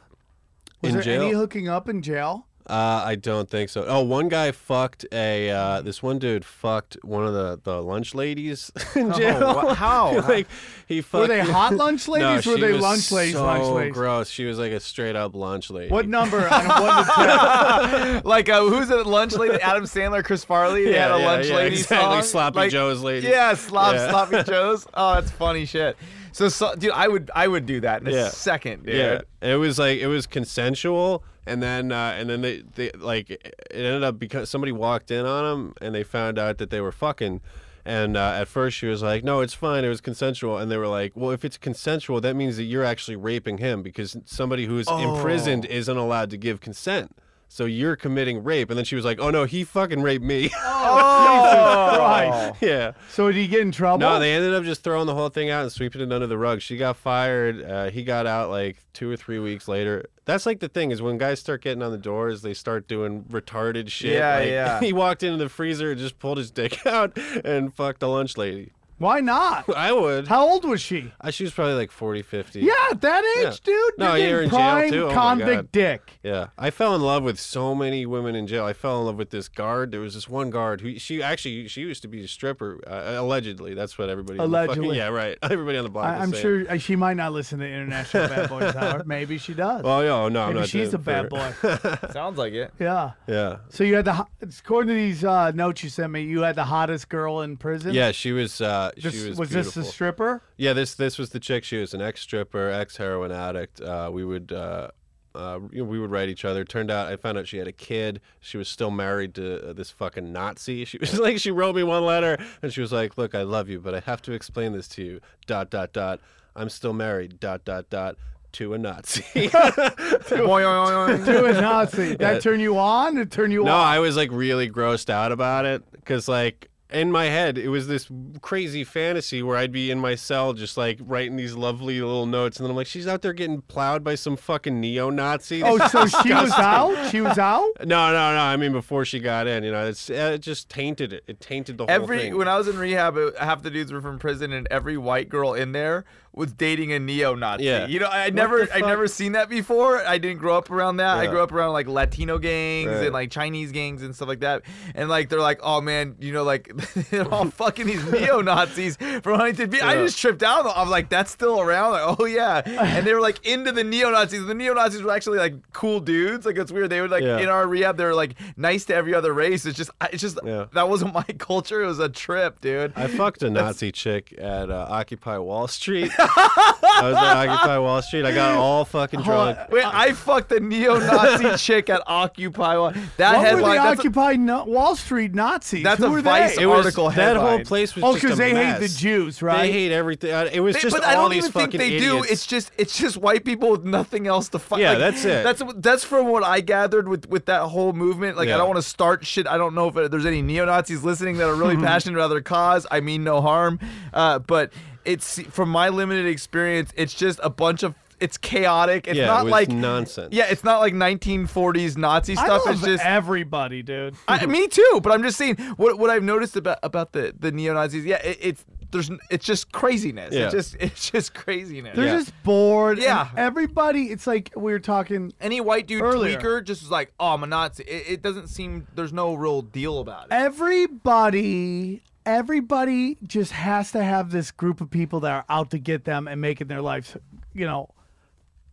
Was In there jail? any hooking up in jail? Uh, I don't think so. Oh, one guy fucked a. Uh, this one dude fucked one of the, the lunch ladies in jail. wha- how? like he fucked. Were they hot lunch No, ladies? or were they was lunch ladies? So lunch ladies. gross. She was like a straight up lunch lady. What number? on a one to ten? like uh, who's a lunch lady? Adam Sandler, Chris Farley. They had a Yeah, yeah, lunch yeah, lady exactly. song. Sloppy Like, Joe's lady. Yeah, slop, Yeah. sloppy Joe's. Oh, that's funny shit. So, so, dude, I would I would do that in a Yeah. second, dude. Yeah, it was like it was consensual, and then uh, and then they, they like it ended up because somebody walked in on them and they found out that they were fucking. And uh, at first she was like, "No, it's fine. It was consensual." And they were like, "Well, if it's consensual, that means that you're actually raping him because somebody who is imprisoned isn't allowed to give consent. So you're committing rape." And then she was like, "Oh no, he fucking raped me." Oh, Christ. yeah. So did he get in trouble? No, they ended up just throwing the whole thing out and sweeping it under the rug. She got fired. Uh, he got out like two or three weeks later. That's like the thing is when guys start getting on the doors, they start doing retarded shit. Yeah, Like, yeah. He walked into the freezer and just pulled his dick out and fucked the lunch lady. Why not? I would. How old was she? Uh, she was probably like 40, 50. Yeah, at that age, Yeah. dude. No, you're you're in jail, prime too. Oh my convict God. dick. Yeah, I fell in love with so many women in jail. I fell in love with this guard. There was this one guard who she actually she used to be a stripper, uh, allegedly. That's what everybody. on the fucking- Allegedly. yeah, right. Everybody on the block. I, was I'm saying. sure uh, she might not listen to International Bad Boys Hour. Maybe she does. Oh yeah, no, I'm Maybe not. she's a doing it bad for- boy. Sounds like it. yeah. Yeah, So you had the ho- according to these uh, notes you sent me, you had the hottest girl in prison. yeah. She was. Uh, This, she was. was this the stripper? Yeah, this this was the chick. She was an ex stripper, ex heroin addict. Uh, we would. Uh, uh, you know, we would write each other. Turned out, I found out she had a kid. She was still married to uh, this fucking Nazi. She was like, she wrote me one letter, and she was like, "Look, I love you, but I have to explain this to you." Dot dot dot. I'm still married. Dot dot dot. To a Nazi. To a Nazi. That Yeah. turn you on? It turn you No, off? I was like really grossed out about it because like in my head it was this crazy fantasy where I'd be in my cell just like writing these lovely little notes, and then I'm like, she's out there getting plowed by some fucking neo Nazi. Oh, so she was out? She was out? no, no, no. I mean before she got in, you know, it's uh, it just tainted it. It tainted the whole Every thing. when I was in rehab, it, half the dudes were from prison, and every white girl in there was dating a neo-Nazi. Yeah. You know, I never, I fuck? never seen that before. I didn't grow up around that. I grew up around like Latino gangs Right. and like Chinese gangs and stuff like that. And like they're like, oh man, you know, like they're all fucking these neo-Nazis from Huntington Beach. I just tripped out. I'm like, that's still around. Like, oh yeah. And they were like into the neo-Nazis. The neo-Nazis were actually like cool dudes. Like it's weird. They would like Yeah. in our rehab, they were like nice to every other race. It's just, it's just Yeah. that wasn't my culture. It was a trip, dude. I fucked a Nazi chick at uh, Occupy Wall Street. I was at Occupy Wall Street. I got all fucking drunk. Wait, I fucked a neo-Nazi chick at Occupy. Wall- That What were headline. the That's, a, Occupy no- Wall Street Nazis? that's Who a were Vice they? It was article that whole place was Oh, just because a they hate the mess. Jews, right? They hate everything. Uh, It was They- just but I all don't these even think fucking they do. idiots. It's just it's just white people with nothing else to fight. Yeah, Like, that's it. That's that's from what I gathered with with that whole movement. Like I Yeah. don't want to start shit. I don't know if there's any neo Nazis listening that are really passionate about their cause. I mean no harm, uh, but it's from my limited experience. It's just a bunch of it's chaotic. It's yeah, not it was like nonsense. yeah, it's not like 1940s Nazi I stuff. love It's just everybody, dude. I, me too, but I'm just saying what what I've noticed about about the the neo Nazis. Yeah, it, it's there's it's just craziness. Yeah. It's just it's just craziness. They're Yeah. just bored. and Yeah. everybody, it's like we were talking. Any white dude Earlier. tweaker just is like, oh, I'm a Nazi. It, it doesn't seem there's no real deal about it. Everybody, everybody just has to have this group of people that are out to get them and making their lives, you know,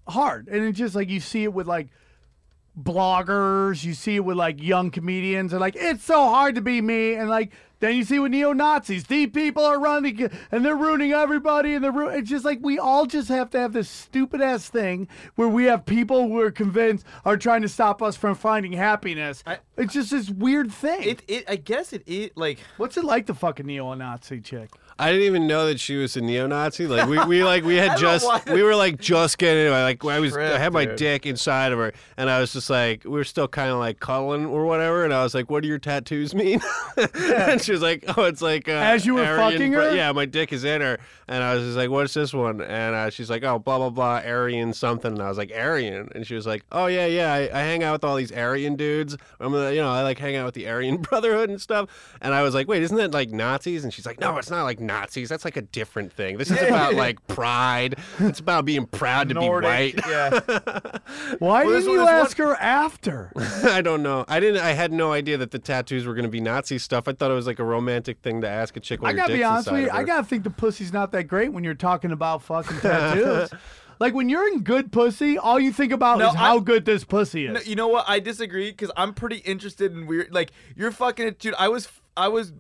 hard. And it's just like you see it with like bloggers. You see it with like young comedians. And like, it's so hard to be me. And like, then you see with neo Nazis, these people are running and they're ruining everybody. And they're ru- it's just like we all just have to have this stupid ass thing where we have people who are convinced are trying to stop us from finding happiness. I- it's just this weird thing. It, it, I guess it, it, like, What's it like to fucking neo Nazi chick? I didn't even know that she was a neo-Nazi. Like we, we like we had just we were like just getting into it. Like I was I had my dude. dick inside of her, and I was just like we were still kind of like cuddling or whatever. And I was like, "What do your tattoos mean?" and she was like, "Oh, it's like uh, As you were Aryan fucking her? Yeah, my dick is in her." And I was just like, "What's this one?" And uh, she's like, "Oh, blah blah blah, Aryan something." And I was like, "Aryan," and she was like, "Oh yeah, yeah, I, I hang out with all these Aryan dudes. I'm uh, you know I like hang out with the Aryan Brotherhood and stuff." And I was like, "Wait, isn't that like Nazis?" And she's like, "No, it's not like Nazis. That's like a different thing. This is about like pride. It's about being proud to Nordic. be white." Yeah. Why Well, didn't you this one- ask her after? I don't know. I didn't. I had no idea that the tattoos were going to be Nazi stuff. I thought it was like a romantic thing to ask a chick. I gotta be honest with you. I gotta think the pussy's not that great when you're talking about fucking tattoos. like when you're in good pussy, all you think about No, is how I- good this pussy is. No, you know what? I disagree because I'm pretty interested in weird. Like you're fucking, dude. I was, I was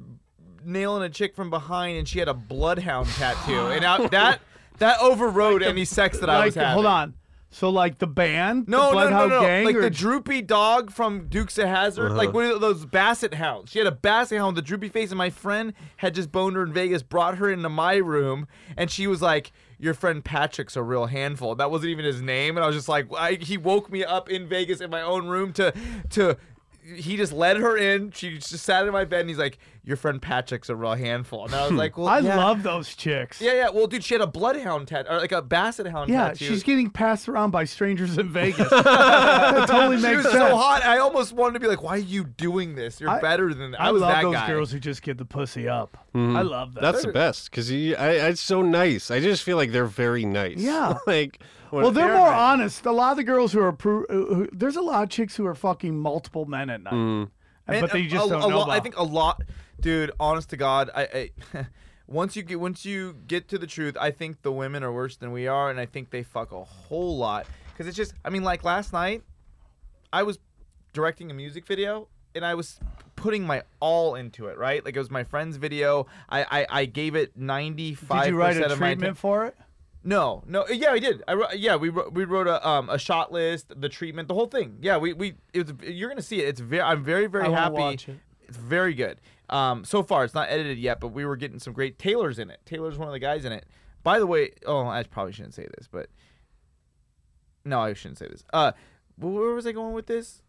nailing a chick from behind, and she had a bloodhound tattoo, and I, that that overrode any sex that I was having. hold on. So like the band, No, the no, no, no, no. Gang, Like or the droopy dog from Dukes of Hazzard, like uh-huh. one of those basset hounds. She had a basset hound the droopy face, and my friend had just boned her in Vegas, brought her into my room, and she was like, "Your friend Patrick's a real handful." That wasn't even his name, and I was just like, I, he woke me up in Vegas in my own room to to. He just led her in. She just sat in my bed, and he's like, "Your friend Patrick's a real handful." And I was like, "Well, I yeah. love those chicks. Yeah, yeah. Well, dude, she had a bloodhound tattoo, or like a basset hound Yeah, tattoo. she's getting passed around by strangers in Vegas. that totally She was sense. so hot. I almost wanted to be like, "Why are you doing this? You're I- better than that." I, I, was love that those guy. girls who just get the pussy up. Mm-hmm. I love that. That's the best because I, I, it's so nice. I just feel like they're very nice. Yeah. like when- well, they're They're more nice. honest. A lot of the girls who are appro- who, who, there's a lot of chicks who are fucking multiple men at night, mm. And- And but they just a- don't a know lot- about. I think a lot, dude. Honest to God, I, I once you get once you get to the truth, I think the women are worse than we are, and I think they fuck a whole lot. Because it's just, I mean, like last night, I was directing a music video, and I was putting my all into it. Right, like it was my friend's video. I I, I gave it ninety five Did you write percent a treatment attention. for it? No, no, yeah, I did. I wrote, yeah, we wrote, we wrote a um a shot list, the treatment, the whole thing. Yeah, we we it was, you're gonna see it. It's very I'm very very I wanna happy. watch it. It's very good. Um, so far it's not edited yet, but we were getting some great. Taylor's in it. Taylor's one of the guys in it. By the way, oh, I probably shouldn't say this, but no, I shouldn't say this. Uh, where was I going with this?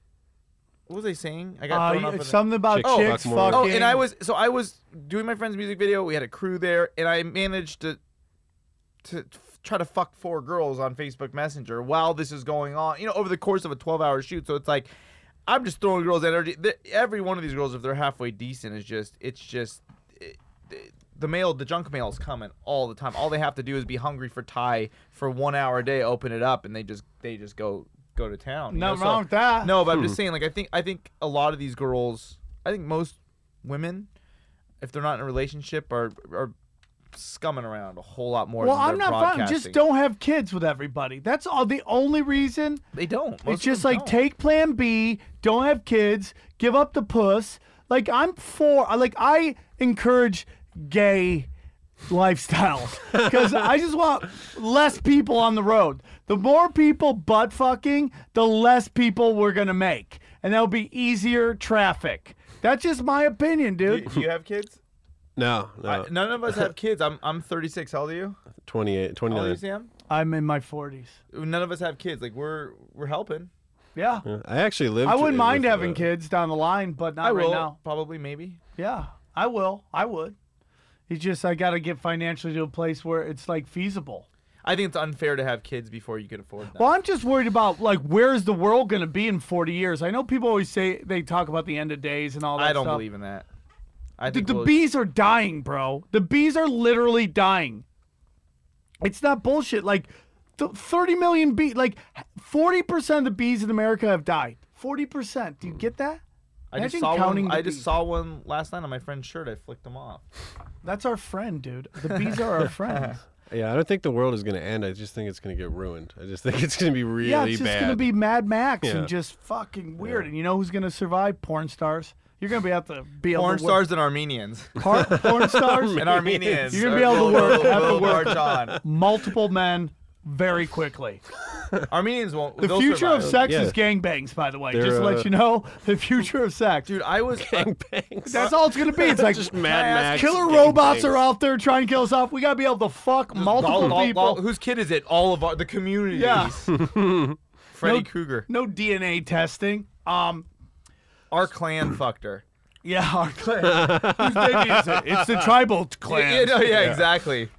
What was I saying? I got thrown Uh, off. something about Chicks chicks fucking. Oh, and I was so I was doing my friend's music video. We had a crew there, and I managed to to try to fuck four girls on Facebook Messenger while this is going on. You know, over the course of a twelve-hour shoot. So it's like I'm just throwing girls energy. Every one of these girls, if they're halfway decent, is just it's just. It, it- the mail, the junk mail is coming all the time. All they have to do is be hungry for Thai for one hour a day, open it up, and they just they just go go to town. you know? Nothing So- wrong with that. no, but I'm just hmm. saying, like, I think I think a lot of these girls, I think most women, if they're not in a relationship, are are scumming around a whole lot more. Well, than I'm not fine. Just don't have kids with everybody. That's all. The only reason. They don't. Most it's just like don't. take Plan B. Don't have kids. Give up the puss. Like I'm for. Like I encourage gay lifestyles because I just want less people on the road. The more people butt fucking, the less people we're gonna make, and that'll be easier traffic. That's just my opinion, Do, dude. do you have kids? No, no, I, none of us have kids. I'm I'm 36. How old are you? 28, How old are 29. you, Sam? I'm in my 40s. None of us have kids. Like we're we're helping. Yeah. Yeah, I actually lived. I wouldn't with, mind having kids down the line, but not I right will now. probably maybe. Yeah, I will. I would. It's just I got to get financially to a place where it's like feasible. I think it's unfair to have kids before you can afford them. Well, I'm just worried about like where is the world going to be in 40 years? I know people always say they talk about the end of days and all that I don't stuff. believe in that. I think the we'll- bees are dying, bro. The bees are literally dying. It's not bullshit. Like the 30 million bees, like 40% of the bees in America have died. 40%. Do you get that? I just saw counting one. the I just saw one last night on my friend's shirt. I flicked them off. That's our friend, dude. The bees are our friends. Yeah, I don't think the world is going to end. I just think it's going to get ruined. I just think it's going to be really bad. yeah, it's just gonna be Mad Max Yeah. and just fucking weird. And you know who's gonna survive? Porn stars. You're gonna be able to be able Porn to stars and Armenians. work, por- porn stars and Armenians. You're gonna be able to work- have to will work. on. multiple men very quickly. Armenians won't. The they'll future of sex Yeah. is gangbangs, by the way. They're, just to let uh, you know, the future of sex. Dude, I was. Gangbangs. That's all it's gonna be. It's like just Mad Max. killer gangbangs. robots are out there trying to kill us off. We gotta be able to fuck multiple all- all- people. all- whose kid is it? All of our, the community. Yeah. Freddy No- Krueger. no DNA testing. Um, Our clan fucked her. yeah, our clan. Whose baby is it? It's the tribal clan. Yeah, no, yeah, exactly.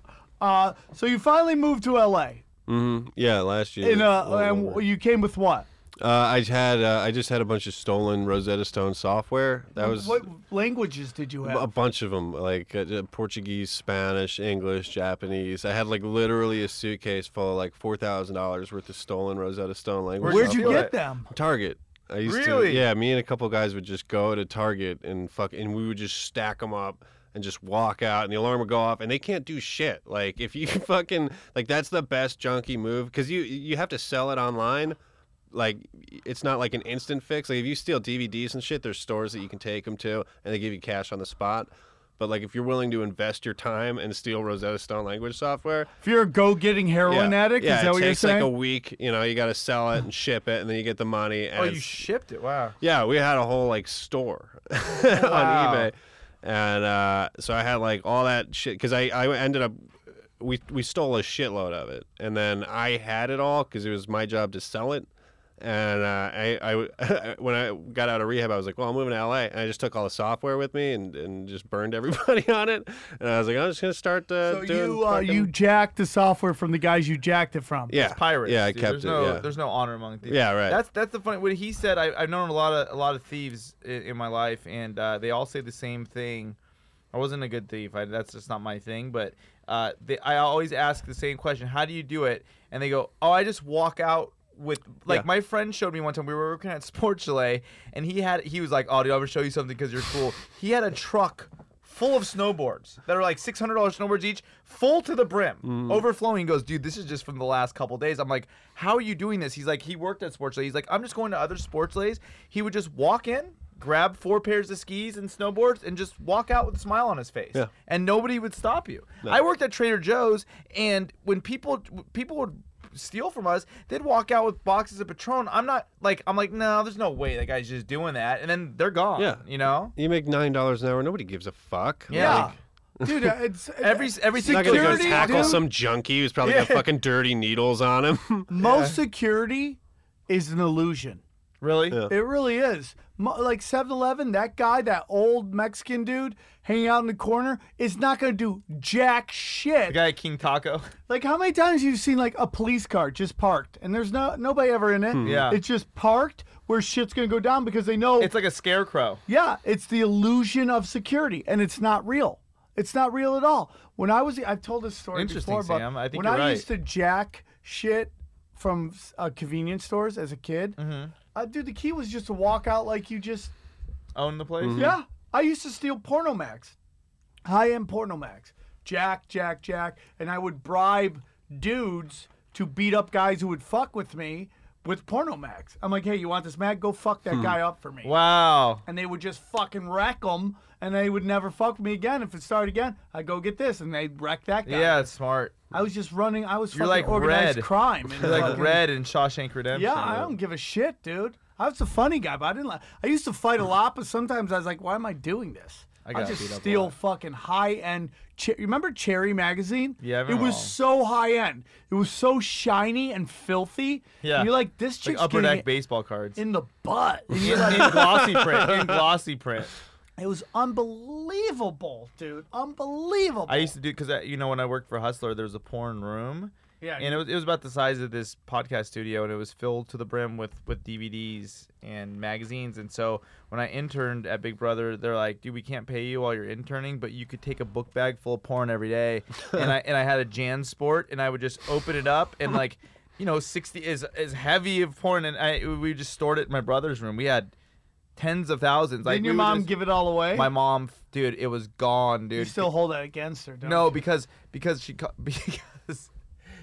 Uh, so you finally moved to LA. Mm-hmm. Yeah, last year. In uh, little and over. you came with what? Uh, I had uh, I just had a bunch of stolen Rosetta Stone software. That was what languages did you have? a bunch of them, like uh, uh, Portuguese, Spanish, English, Japanese. I had like literally a suitcase full of like four thousand dollars worth of stolen Rosetta Stone language. Where'd you Steal get them? Target. I used Really? to, yeah. Me and a couple guys would just go to Target and fuck, and we would just stack them up and just walk out, and the alarm would go off, and they can't do shit. Like if you fucking like, that's the best junkie move because you you have to sell it online. Like it's not like an instant fix. Like if you steal DVDs and shit, there's stores that you can take them to, and they give you cash on the spot. But like if you're willing to invest your time and steal Rosetta Stone language software, If you're a go-getting heroin yeah, addict, yeah, is that it what you're takes saying? like a week. You know, you got to sell it and ship it, and then you get the money. And Oh, you shipped it. Wow. yeah, we had a whole like store Wow. on eBay, and uh, so I had like all that shit because I I ended up we we stole a shitload of it, and then I had it all because it was my job to sell it. And uh, I, I, when I got out of rehab, I was like, "Well, I'm moving to LA," and I just took all the software with me and, and just burned everybody on it. And I was like, "I'm just gonna start uh, so doing." you uh, fucking- you jacked the software from the guys you jacked it from. yeah, Pirates. Yeah, I dude. kept there's it. No, yeah, There's no honor among thieves. Yeah, right. That's that's the funny. What he said, I, I've known a lot of a lot of thieves in, in my life, and uh, they all say the same thing. I wasn't a good thief. I, that's just not my thing. But uh, they, I always ask the same question: How do you do it? And they go, "Oh, I just walk out." With like Yeah. my friend showed me one time we were working at Sports Chalet and he had he was like oh dude I'm gonna show you something because you're cool he had a truck full of snowboards that are like six hundred dollars snowboards each, full to the brim, Mm. overflowing. He goes, dude, this is just from the last couple days. I'm like, how are you doing this? He's like, he worked at Sports. He's like, I'm just going to other sports lays. He would just walk in, grab four pairs of skis and snowboards, and just walk out with a smile on his face. Yeah. And nobody would stop you. I worked at Trader Joe's, and when people people would steal from us, they'd walk out with boxes of Patron. I'm not like I'm like, no, there's no way that guy's just doing that, and then they're gone. Yeah. you know. you make nine dollars an hour. Nobody gives a fuck. Yeah. Like, Dude, uh, it's Every every He's not gonna go tackle dude. some junkie who's probably got fucking dirty needles on him. most security is an illusion. Really. Yeah. It really is. Like 7-Eleven, that guy, that old Mexican dude hanging out in the corner, is not going to do jack shit. The guy at King Taco. Like how many times have you've seen like a police car just parked and there's no nobody ever in it. Yeah. It's just parked where shit's gonna go down because they know. It's like a scarecrow. yeah, it's the illusion of security and it's not real. It's not real at all. When I was, I've told this story Interesting, before, but Sam. I think when you're I right. used to jack shit from uh, convenience stores as a kid, Mm-hmm. Uh, dude, the key was just to walk out like you just Own the place. yeah, I used to steal Pornomax, high end Pornomax, Jack, Jack, Jack, and I would bribe dudes to beat up guys who would fuck with me with Pornomax. I'm like, hey, you want this mag? Go fuck that guy up for me. Wow. And they would just fucking wreck them, and they would never fuck me again. If it started again, I'd go get this, and they'd wreck that guy. Yeah, it's smart. I was just running. I was You're fucking like organized Red. crime. and You're like fucking- Red in Shawshank Redemption. yeah, I don't give a shit, dude. I was a funny guy, but I didn't like. I used to fight a lot, but sometimes I was like, "Why am I doing this?" I I, got just beat up a steal lot. fucking high end. Che- remember Cherry magazine? Yeah, I it remember was all. so high end. It was so shiny and filthy. Yeah. and you're like, this Like chick's upper getting deck it baseball cards. in the butt. And in, you're like, in glossy print. In glossy print. It was unbelievable, dude. Unbelievable. I used to do because you know when I worked for Hustler, there was a porn room. Yeah, And it was, it was about the size of this podcast studio, and it was filled to the brim with, with DVDs and magazines. And so when I interned at Big Brother, they're like, "Dude, we can't pay you while you're interning, but you could take a book bag full of porn every day." and I and I had a Jan Sport, and I would just open it up and like, you know, sixty is is heavy of porn, and I we just stored it in my brother's room. We had tens of thousands. Like Didn't your we mom just- give it all away? My mom, dude, it was gone, dude. you still hold that against her, don't no, you? because because she because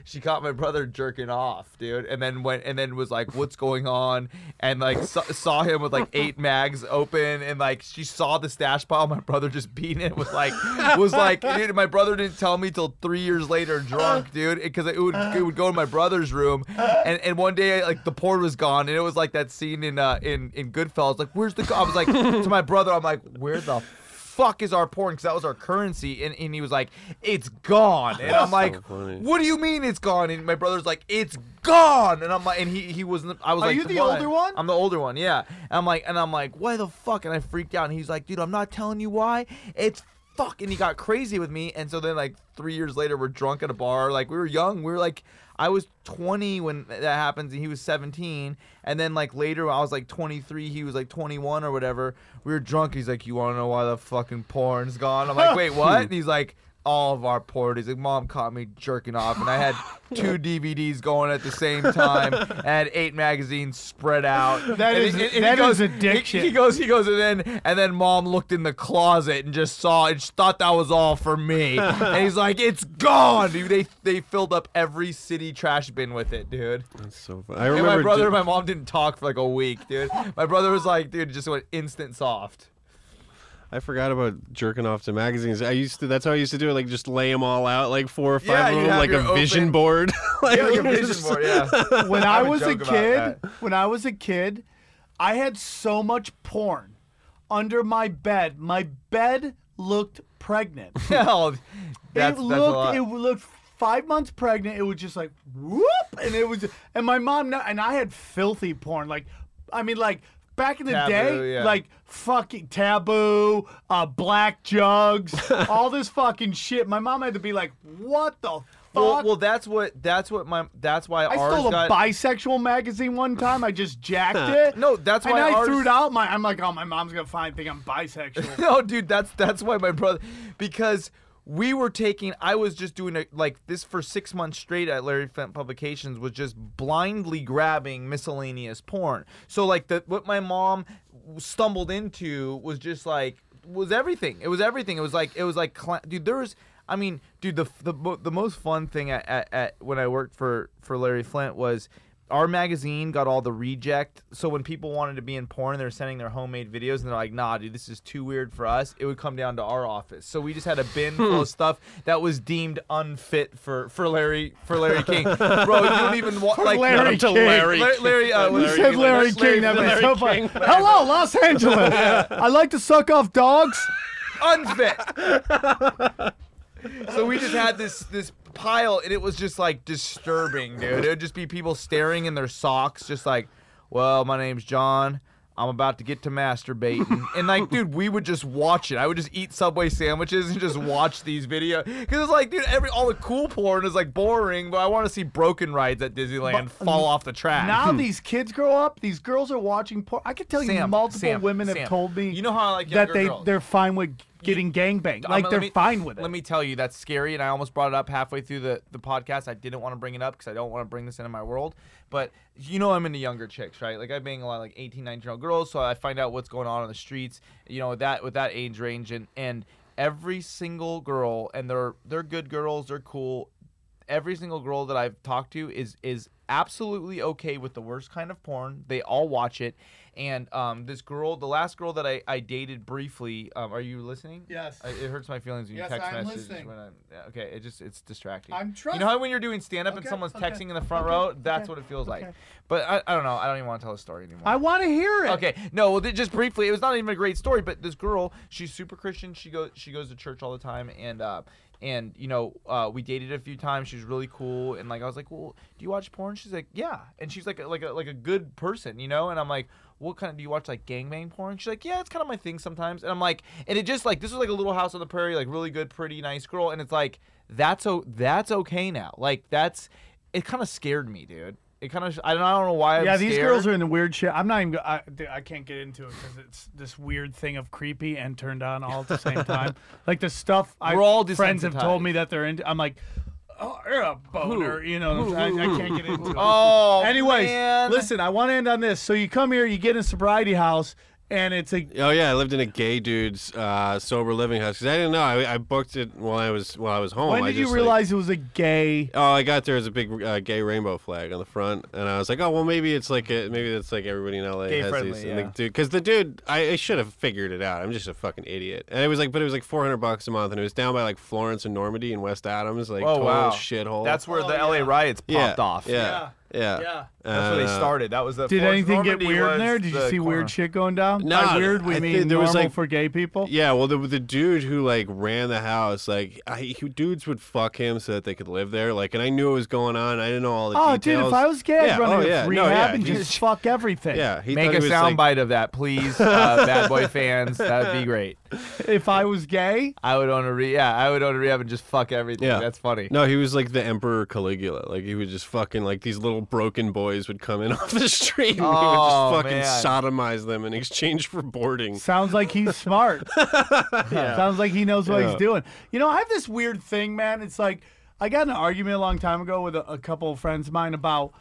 she caught my brother jerking off, dude, and then went and then was like, "What's going on?" And like saw, saw him with like eight mags open, and like she saw the stash pile. My brother just beating it was like was like, dude. My brother didn't tell me till three years later, drunk, dude, because it would it would go in my brother's room, and and one day like the porn was gone, and it was like that scene in uh in in Goodfellas, like, "Where's the?" I was like to my brother, I'm like, "Where the." Fuck is our porn because that was our currency, and, and he was like, "It's gone," and I'm like, funny. what do you mean it's gone? And my brother's like, it's gone. And I'm like, and he he wasn't. I was like, Are like, you the "What?" older one? I'm the older one, yeah. And I'm like, and I'm like, why the fuck? And I freaked out. And he's like, dude, I'm not telling you why. It's fuck. And he got crazy with me. And so then like three years later, we're drunk at a bar. Like we were young. We were like. I was 20 when that happens, and he was 17. And then like later, I was like 23. He was like 21 or whatever. We were drunk. He's like, "You want to know why the fucking porn's gone?" I'm like, "Wait, what?" And he's like, "All of our porn." He's like, "Mom caught me jerking off, and I had two DVDs going at the same time. and I had eight magazines spread out." That And is- he- and he that goes- is addiction. He, he goes, he goes, and then and then mom looked in the closet and just saw and she thought that was all for me. and he's like, "It's gone." Dude, they they filled up every city trash bin with it, dude. That's so funny. I And remember my brother ju- and my mom didn't talk for like a week, dude. My brother was like, dude, just went instant soft. I forgot about jerking off to magazines. I used to. That's how I used to do it. Like just lay them all out, like four or five Yeah, of them, like a your vision open- board. like, Yeah, like a vision just- board, yeah. when I have a was a kid, when I was a kid, I had so much porn under my bed. My bed looked pregnant. Hell, that's, oh, it that's looked a lot. it looked five months pregnant. It was just like whoop, and it was and my mom kno- and I had filthy porn. Like, I mean, like back in the Taboo, day, yeah. like fucking taboo, uh, black jugs, all this fucking shit. My mom had to be like, what the fuck? well, well, that's what that's what my that's why I stole a got. bisexual magazine one time. I just jacked it. No, that's and why I ours- threw it out. My, I'm like, oh, my mom's gonna find think I'm bisexual. no, dude, that's that's why my brother because we were taking I was just doing like this for 6 months straight at Larry Flynt Publications was just blindly grabbing miscellaneous porn. So like the what my mom stumbled into was just like was everything. It was everything. It was like it was like dude there was I mean, dude, the the the most fun thing at, at, at when I worked for for Larry Flynt was our magazine got all the reject. So when people wanted to be in porn, they were sending their homemade videos, and they're like, "Nah, dude, this is too weird for us." It would come down to our office, so we just had a bin full of stuff that was deemed unfit for for Larry for Larry King. Bro, you don't even want like Larry to King. Larry Larry, Larry, uh, You was- said Larry King. That was so funny. Hello, Los Angeles. I like to suck off dogs. unfit. so we just had this this pile, and it was just like disturbing, dude. It would just be people staring in their socks, just like, "Well, my name's John." I'm about to get to masturbating. And like, dude, we would just watch it. I would just eat Subway sandwiches and just watch these videos. Cause it's like, dude, every all the cool porn is like boring, but I want to see broken rides at Disneyland fall um, off the track. Now these kids grow up. These girls are watching porn. I can tell you, multiple Sam, women have told me. You know how I like that they girls. they're fine with getting gangbanged. Like they're me- fine with it. Let me tell you, that's scary, and I almost brought it up halfway through the, the podcast. I didn't want to bring it up because I don't want to bring this into my world. But you know, I'm into younger chicks, right? Like I bang a lot of like 18, 19 year old girls, so I find out what's going on on the streets. You know, with that with that age range, and and every single girl, and they're they're good girls, they're cool. Every single girl that I've talked to is is absolutely okay with the worst kind of porn. They all watch it. And um, this girl, the last girl that I, I dated briefly, um, are you listening? Yes. I, it hurts my feelings when you text I'm messages. listening. When I'm, yeah, okay, it just it's distracting. I'm You know how when you're doing stand up and someone's okay, texting in the front okay, row, that's okay, what it feels like. But I, I don't know. I don't even want to tell a story anymore. I want to hear it. Okay, no, well, just briefly, it was not even a great story, but this girl, she's super Christian. She goes, she goes to church all the time, and uh, and you know, uh, we dated a few times. She was really cool, and like I was like, well, do you watch porn? She's like, yeah, and she's like, a, like a like a good person, you know, and I'm like. What kind of do you watch like gangbang porn? She's like, yeah, it's kind of my thing sometimes. And I'm like, and it just like this was like a little house on the prairie, like really good, pretty, nice girl. And it's like that's o- that's okay now. Like that's it. Kind of scared me, dude. It kind of I don't, I don't know why. I'm Yeah, these scared. girls are in the weird shit. I'm not even. I, dude, I can't get into it because it's this weird thing of creepy and turned on all at the same time. like the stuff I We're all friends have told me that they're into. I'm like, oh, you're a boner. You know, I, I can't get into it. Oh, Anyways, man. listen, I want to end on this. So you come here, you get in sobriety house, and it's a Oh yeah, I lived in a gay dude's uh, sober living house because I didn't know. I, I booked it while I was while I was home. when I did you just, like- realize it was a gay? Oh, I got there as a big uh, gay rainbow flag on the front, and I was like, oh well, maybe it's like a, maybe it's like everybody in LA Gay has friendly, these. yeah. And the because the dude, I, I should have figured it out. I'm just a fucking idiot. And it was like, but it was like 400 bucks a month, and it was down by like Florence and Normandy and West Adams, like Oh total wow, shithole. That's where Oh, the LA yeah. riots yeah, popped off. Yeah, yeah. Yeah. That's where they Uh, started. That was the. Did Florence anything get Normandy weird in was there? Did you the see corner. weird shit going down? No, By weird, we I mean think there was, normal like- for gay people. Yeah, well, the the dude who like ran the house, like I, he, dudes would fuck him so that they could live there. Like, and I knew what was going on. I didn't know all the details. Oh, dude, if I was gay, I'd yeah, run oh, into yeah, no, rehab yeah, and he- just fuck everything. yeah, he Make thought a he was, sound like, bite of that, please, uh, Bad Boy fans. That'd be great. If I was gay, I would own a re. Yeah, I would own a rehab and just fuck everything. Yeah. That's funny. No, he was like the Emperor Caligula. Like he would just fucking like these little broken boys would come in off the street and he would Oh, just fucking man. sodomize them in exchange for boarding. sounds like he's smart. Sounds like he knows what Yeah. he's doing. You know, I have this weird thing, man. It's like I got in an argument a long time ago with a, a couple of friends of mine about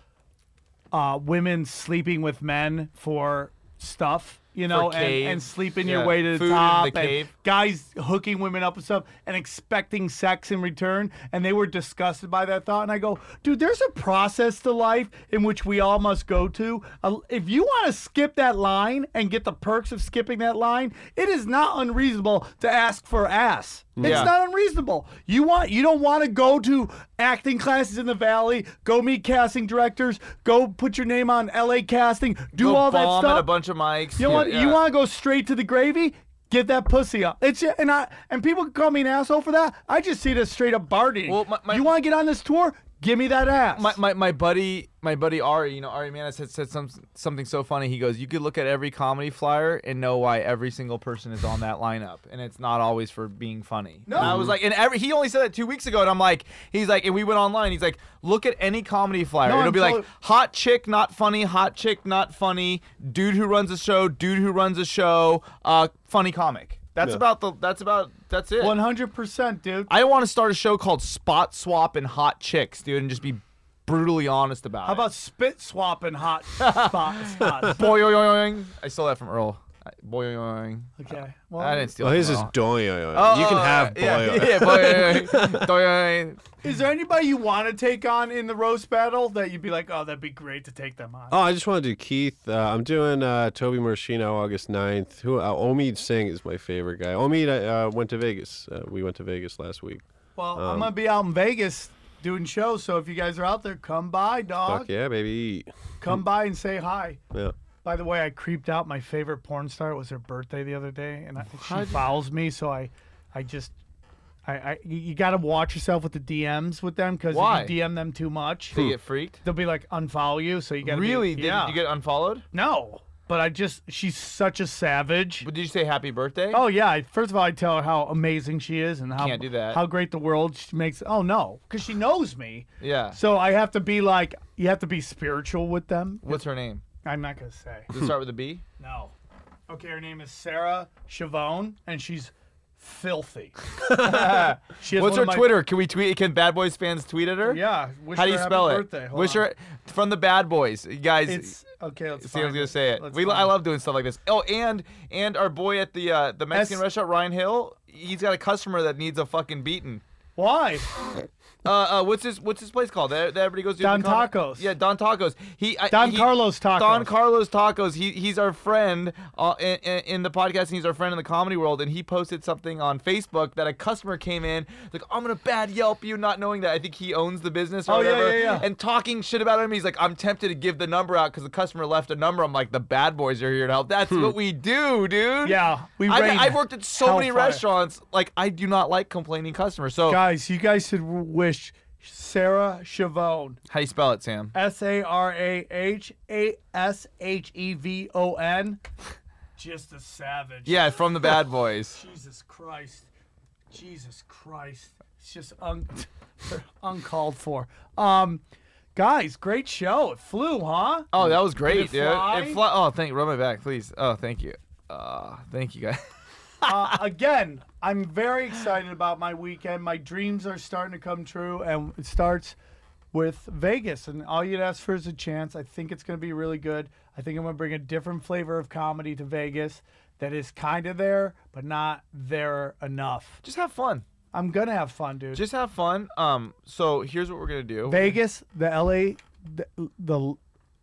uh, women sleeping with men for stuff. You know, and, and sleeping your way to the food in the top, and cave. guys hooking women up and stuff, and expecting sex in return, and they were disgusted by that thought. And I go, dude, there's a process to life in which we all must go to. Uh, if you want to skip that line and get the perks of skipping that line, it is not unreasonable to ask for ass. It's Yeah. not unreasonable. You want you don't want to go to acting classes in the valley, go meet casting directors, go put your name on LA casting, do Go all that stuff. at a bunch of mics. You Yeah, want yeah. you want to go straight to the gravy? Get that pussy up. It's and I and people can call me an asshole for that. I just see it as straight up bargaining. Well, my- my- you want to get on this tour? Give me that ass. my, my, my buddy my buddy Ari, you know Ari Manis said said some, something so funny. He goes, you could look at every comedy flyer and know why every single person is on that lineup, and it's not always for being funny. No, and I was like, and every he only said that two weeks ago, and I'm like, he's like, and we went online. He's like, look at any comedy flyer. No, It'll I'm be like hot chick not funny, hot chick not funny, dude who runs a show, dude who runs a show, uh, funny comic. That's Yeah. about the. That's about. That's it. One hundred percent, dude. I want to start a show called Spot Swap and Hot Chicks, dude, and just be brutally honest about How it. about spit swapping hot spot, spots? boing? I stole that from Earl. Boing. Okay. Well, I didn't steal. Well, it his is Earl. Oh, you can oh, have boy. yeah, yeah, boing, boing. is there anybody you want to take on in the roast battle that you'd be like, oh, that'd be great to take them on? Oh, I just want to do Keith. Uh, I'm doing uh, Toby Marshino August 9th. Who uh, Omid Singh is my favorite guy. Omid uh, went to Vegas. Uh, we went to Vegas last week. Well, I'm Um, gonna be out in Vegas doing shows, so if you guys are out there, come by, dog. Fuck yeah, baby. Come by and say hi. Yeah. By the way, I creeped out my favorite porn star. It was her birthday the other day, and I, she How'd- follows me, so I, I just, I, I you, you got to watch yourself with the DMs with them because Why? if you DM them too much, Did you get freaked? they'll be like unfollow you. So you got to Really? Be, Did yeah. you get unfollowed? no? But I just, she's such a savage. But did you say happy birthday? Oh yeah! I- First of all, I tell her how amazing she is and how Can't do that. how great the world she makes. Oh no, because she knows me. yeah. So I have to be like, you have to be spiritual with them. What's her name? I'm not gonna say. Does it start with a B? No. Okay, her name is Sarah Chavone, and she's filthy. she has What's her my- Twitter? Can we tweet? Can Bad Boys fans tweet at her? Yeah. Wish How do you happy spell it? Hold Wish on. her from the Bad Boys, you guys. It's okay. Let's See, I was gonna say it. Let's We, I love doing stuff like this. Oh, and and our boy at the uh, the Mexican S- restaurant, Ryan Hill, he's got a customer that needs a fucking beating. Why? Uh, uh, what's his what's his place called? That, that everybody goes to. Don Tacos. Yeah, Don Tacos. He I- Don he- Carlos Tacos. Don Carlos Tacos. He he's our friend uh, in, in the podcast. And he's our friend in the comedy world, and he posted something on Facebook that a customer came in like, "I'm gonna bad Yelp you," not knowing that I think he owns the business or Oh, whatever, yeah, yeah. and talking shit about him. He's like, "I'm tempted to give the number out because the customer left a number." I'm like, "The bad boys are here to help." That's what we do, dude. Hmm. Yeah, we I've, I've worked at so many hellfire. restaurants. Like, I do not like complaining customers. So, Guys, you guys should Sarah Chavone. how do you spell it, Sam? S A R A H A S H E V O N. Just a savage. Yeah, from the Bad Boys. Jesus Christ. Jesus Christ. It's just un- uncalled for. Um, guys, great show. It flew, huh? Oh, that was great, it dude. fly? It fly- oh, thank. You. Rub my back, please. Oh, thank you. Uh, thank you, guys. uh, again, I'm very excited about my weekend. My dreams are starting to come true, and it starts with Vegas, and all you'd ask for is a chance. I think it's going to be really good. I think I'm going to bring a different flavor of comedy to Vegas that is kind of there, but not there enough. Just have fun. I'm gonna have fun, dude. Just have fun. Um. So here's what we're gonna do. Vegas, the LA, the, the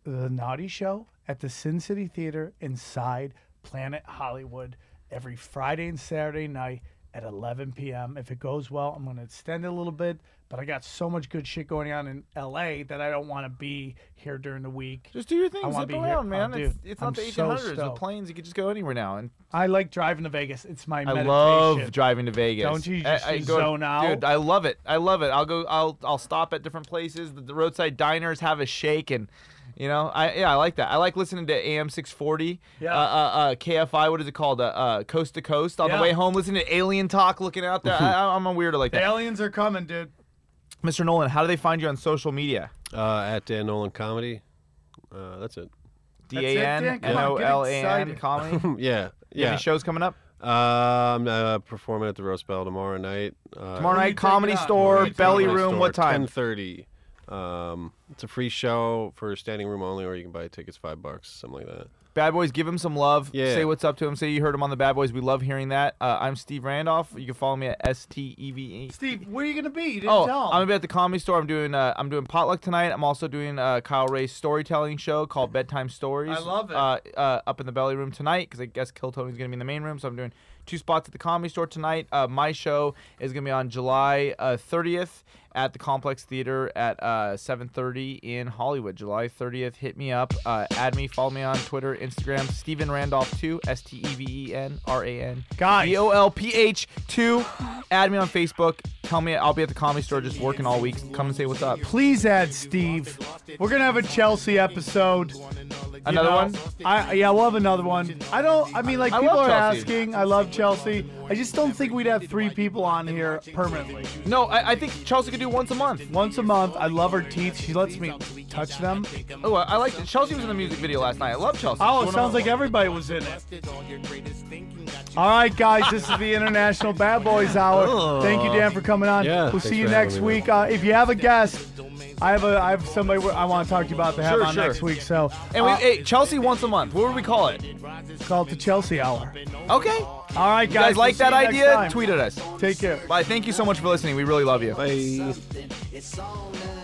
the Naughty Show at the Sin City Theater inside Planet Hollywood every Friday and Saturday night at 11 p.m. If it goes well, I'm going to extend it a little bit, but I got so much good shit going on in LA that I don't want to be here during the week. Just do your thing. I Zip be here. around, oh, man. Oh, it's dude, it's I'm not the so 1800s. With stoked. planes, you can just go anywhere now. And I like driving to Vegas. It's my I meditation. love driving to Vegas. Don't you I- just I zone Dude. I love it. I love it. I'll go. I'll I'll stop at different places. The, the roadside diners have a shake and. You know, I yeah, I like that. I like listening to AM 640. Yeah. Uh, uh, uh, KFI. What is it called? Uh, uh, coast to coast. On Yeah. the way home, listening to Alien Talk, looking out there. I, I'm a weirdo like The that. aliens are coming, dude. Mr. Nolan, how do they find you on social media? Uh, at Dan Nolan Comedy. Uh, that's it. D it, A N Dan. Come N on, O get L A N excited. comedy. yeah. Yeah. Any shows coming up? Uh, I'm uh, performing at the Roast Battle tomorrow night. Uh, Tomorrow night, Comedy taking it on? Store, Belly taking it Room. What time? 10:30. Um, it's a free show for standing room only, or you can buy tickets five bucks, something like that. Bad Boys, give him some love. Yeah. Say what's up to him. Say you heard him on the Bad Boys. We love hearing that. Uh, I'm Steve Randolph. You can follow me at S T E V E. Steve, where are you gonna be? You didn't Oh, tell I'm 'em. gonna be at the comedy store. I'm doing uh, I'm doing potluck tonight. I'm also doing uh, Kyle Ray's storytelling show called Bedtime Stories. I love it. Uh, uh, up in the belly room tonight because I guess Kill Tony's gonna be in the main room. So I'm doing two spots at the comedy store tonight. Uh, my show is gonna be on July uh, 30th at the Complex Theater at uh, 7:30 in Hollywood. July 30th. Hit me up. Uh, add me. Follow me on Twitter, Instagram. Stephen Randolph two. S T E V E N R A N. Guys. D O L P H two. Add me on Facebook. Tell me I'll be at the comedy store just working all week. Come and say what's up. Please add Steve. We're gonna have a Chelsea episode. Another one? I yeah, we'll have another one. I don't. I mean, like I people love are Chelsea. asking. I love Chelsea. I just don't think we'd have three people on here permanently. No, I, I think Chelsea could do once a month. Once a month. I love her teeth. She lets me touch them. Oh, I I like Chelsea was in the music video last night. I love Chelsea. Oh, it sounds like everybody was in it. All right, guys, this is the International Bad Boys Hour. Thank you, Dan, for coming on. Yeah, we'll see you next week. Uh, if you have a guest, I have a I have somebody I want to talk to you about to have Sure, on sure. next week. So And we, uh, hey, Chelsea once a month. What would we call it? call it the Chelsea Hour. Okay. All right, You guys. guys like we'll that see you next idea? time. Tweet at us. Take care. Bye. Thank you so much for listening. We really love you. Bye. It's all in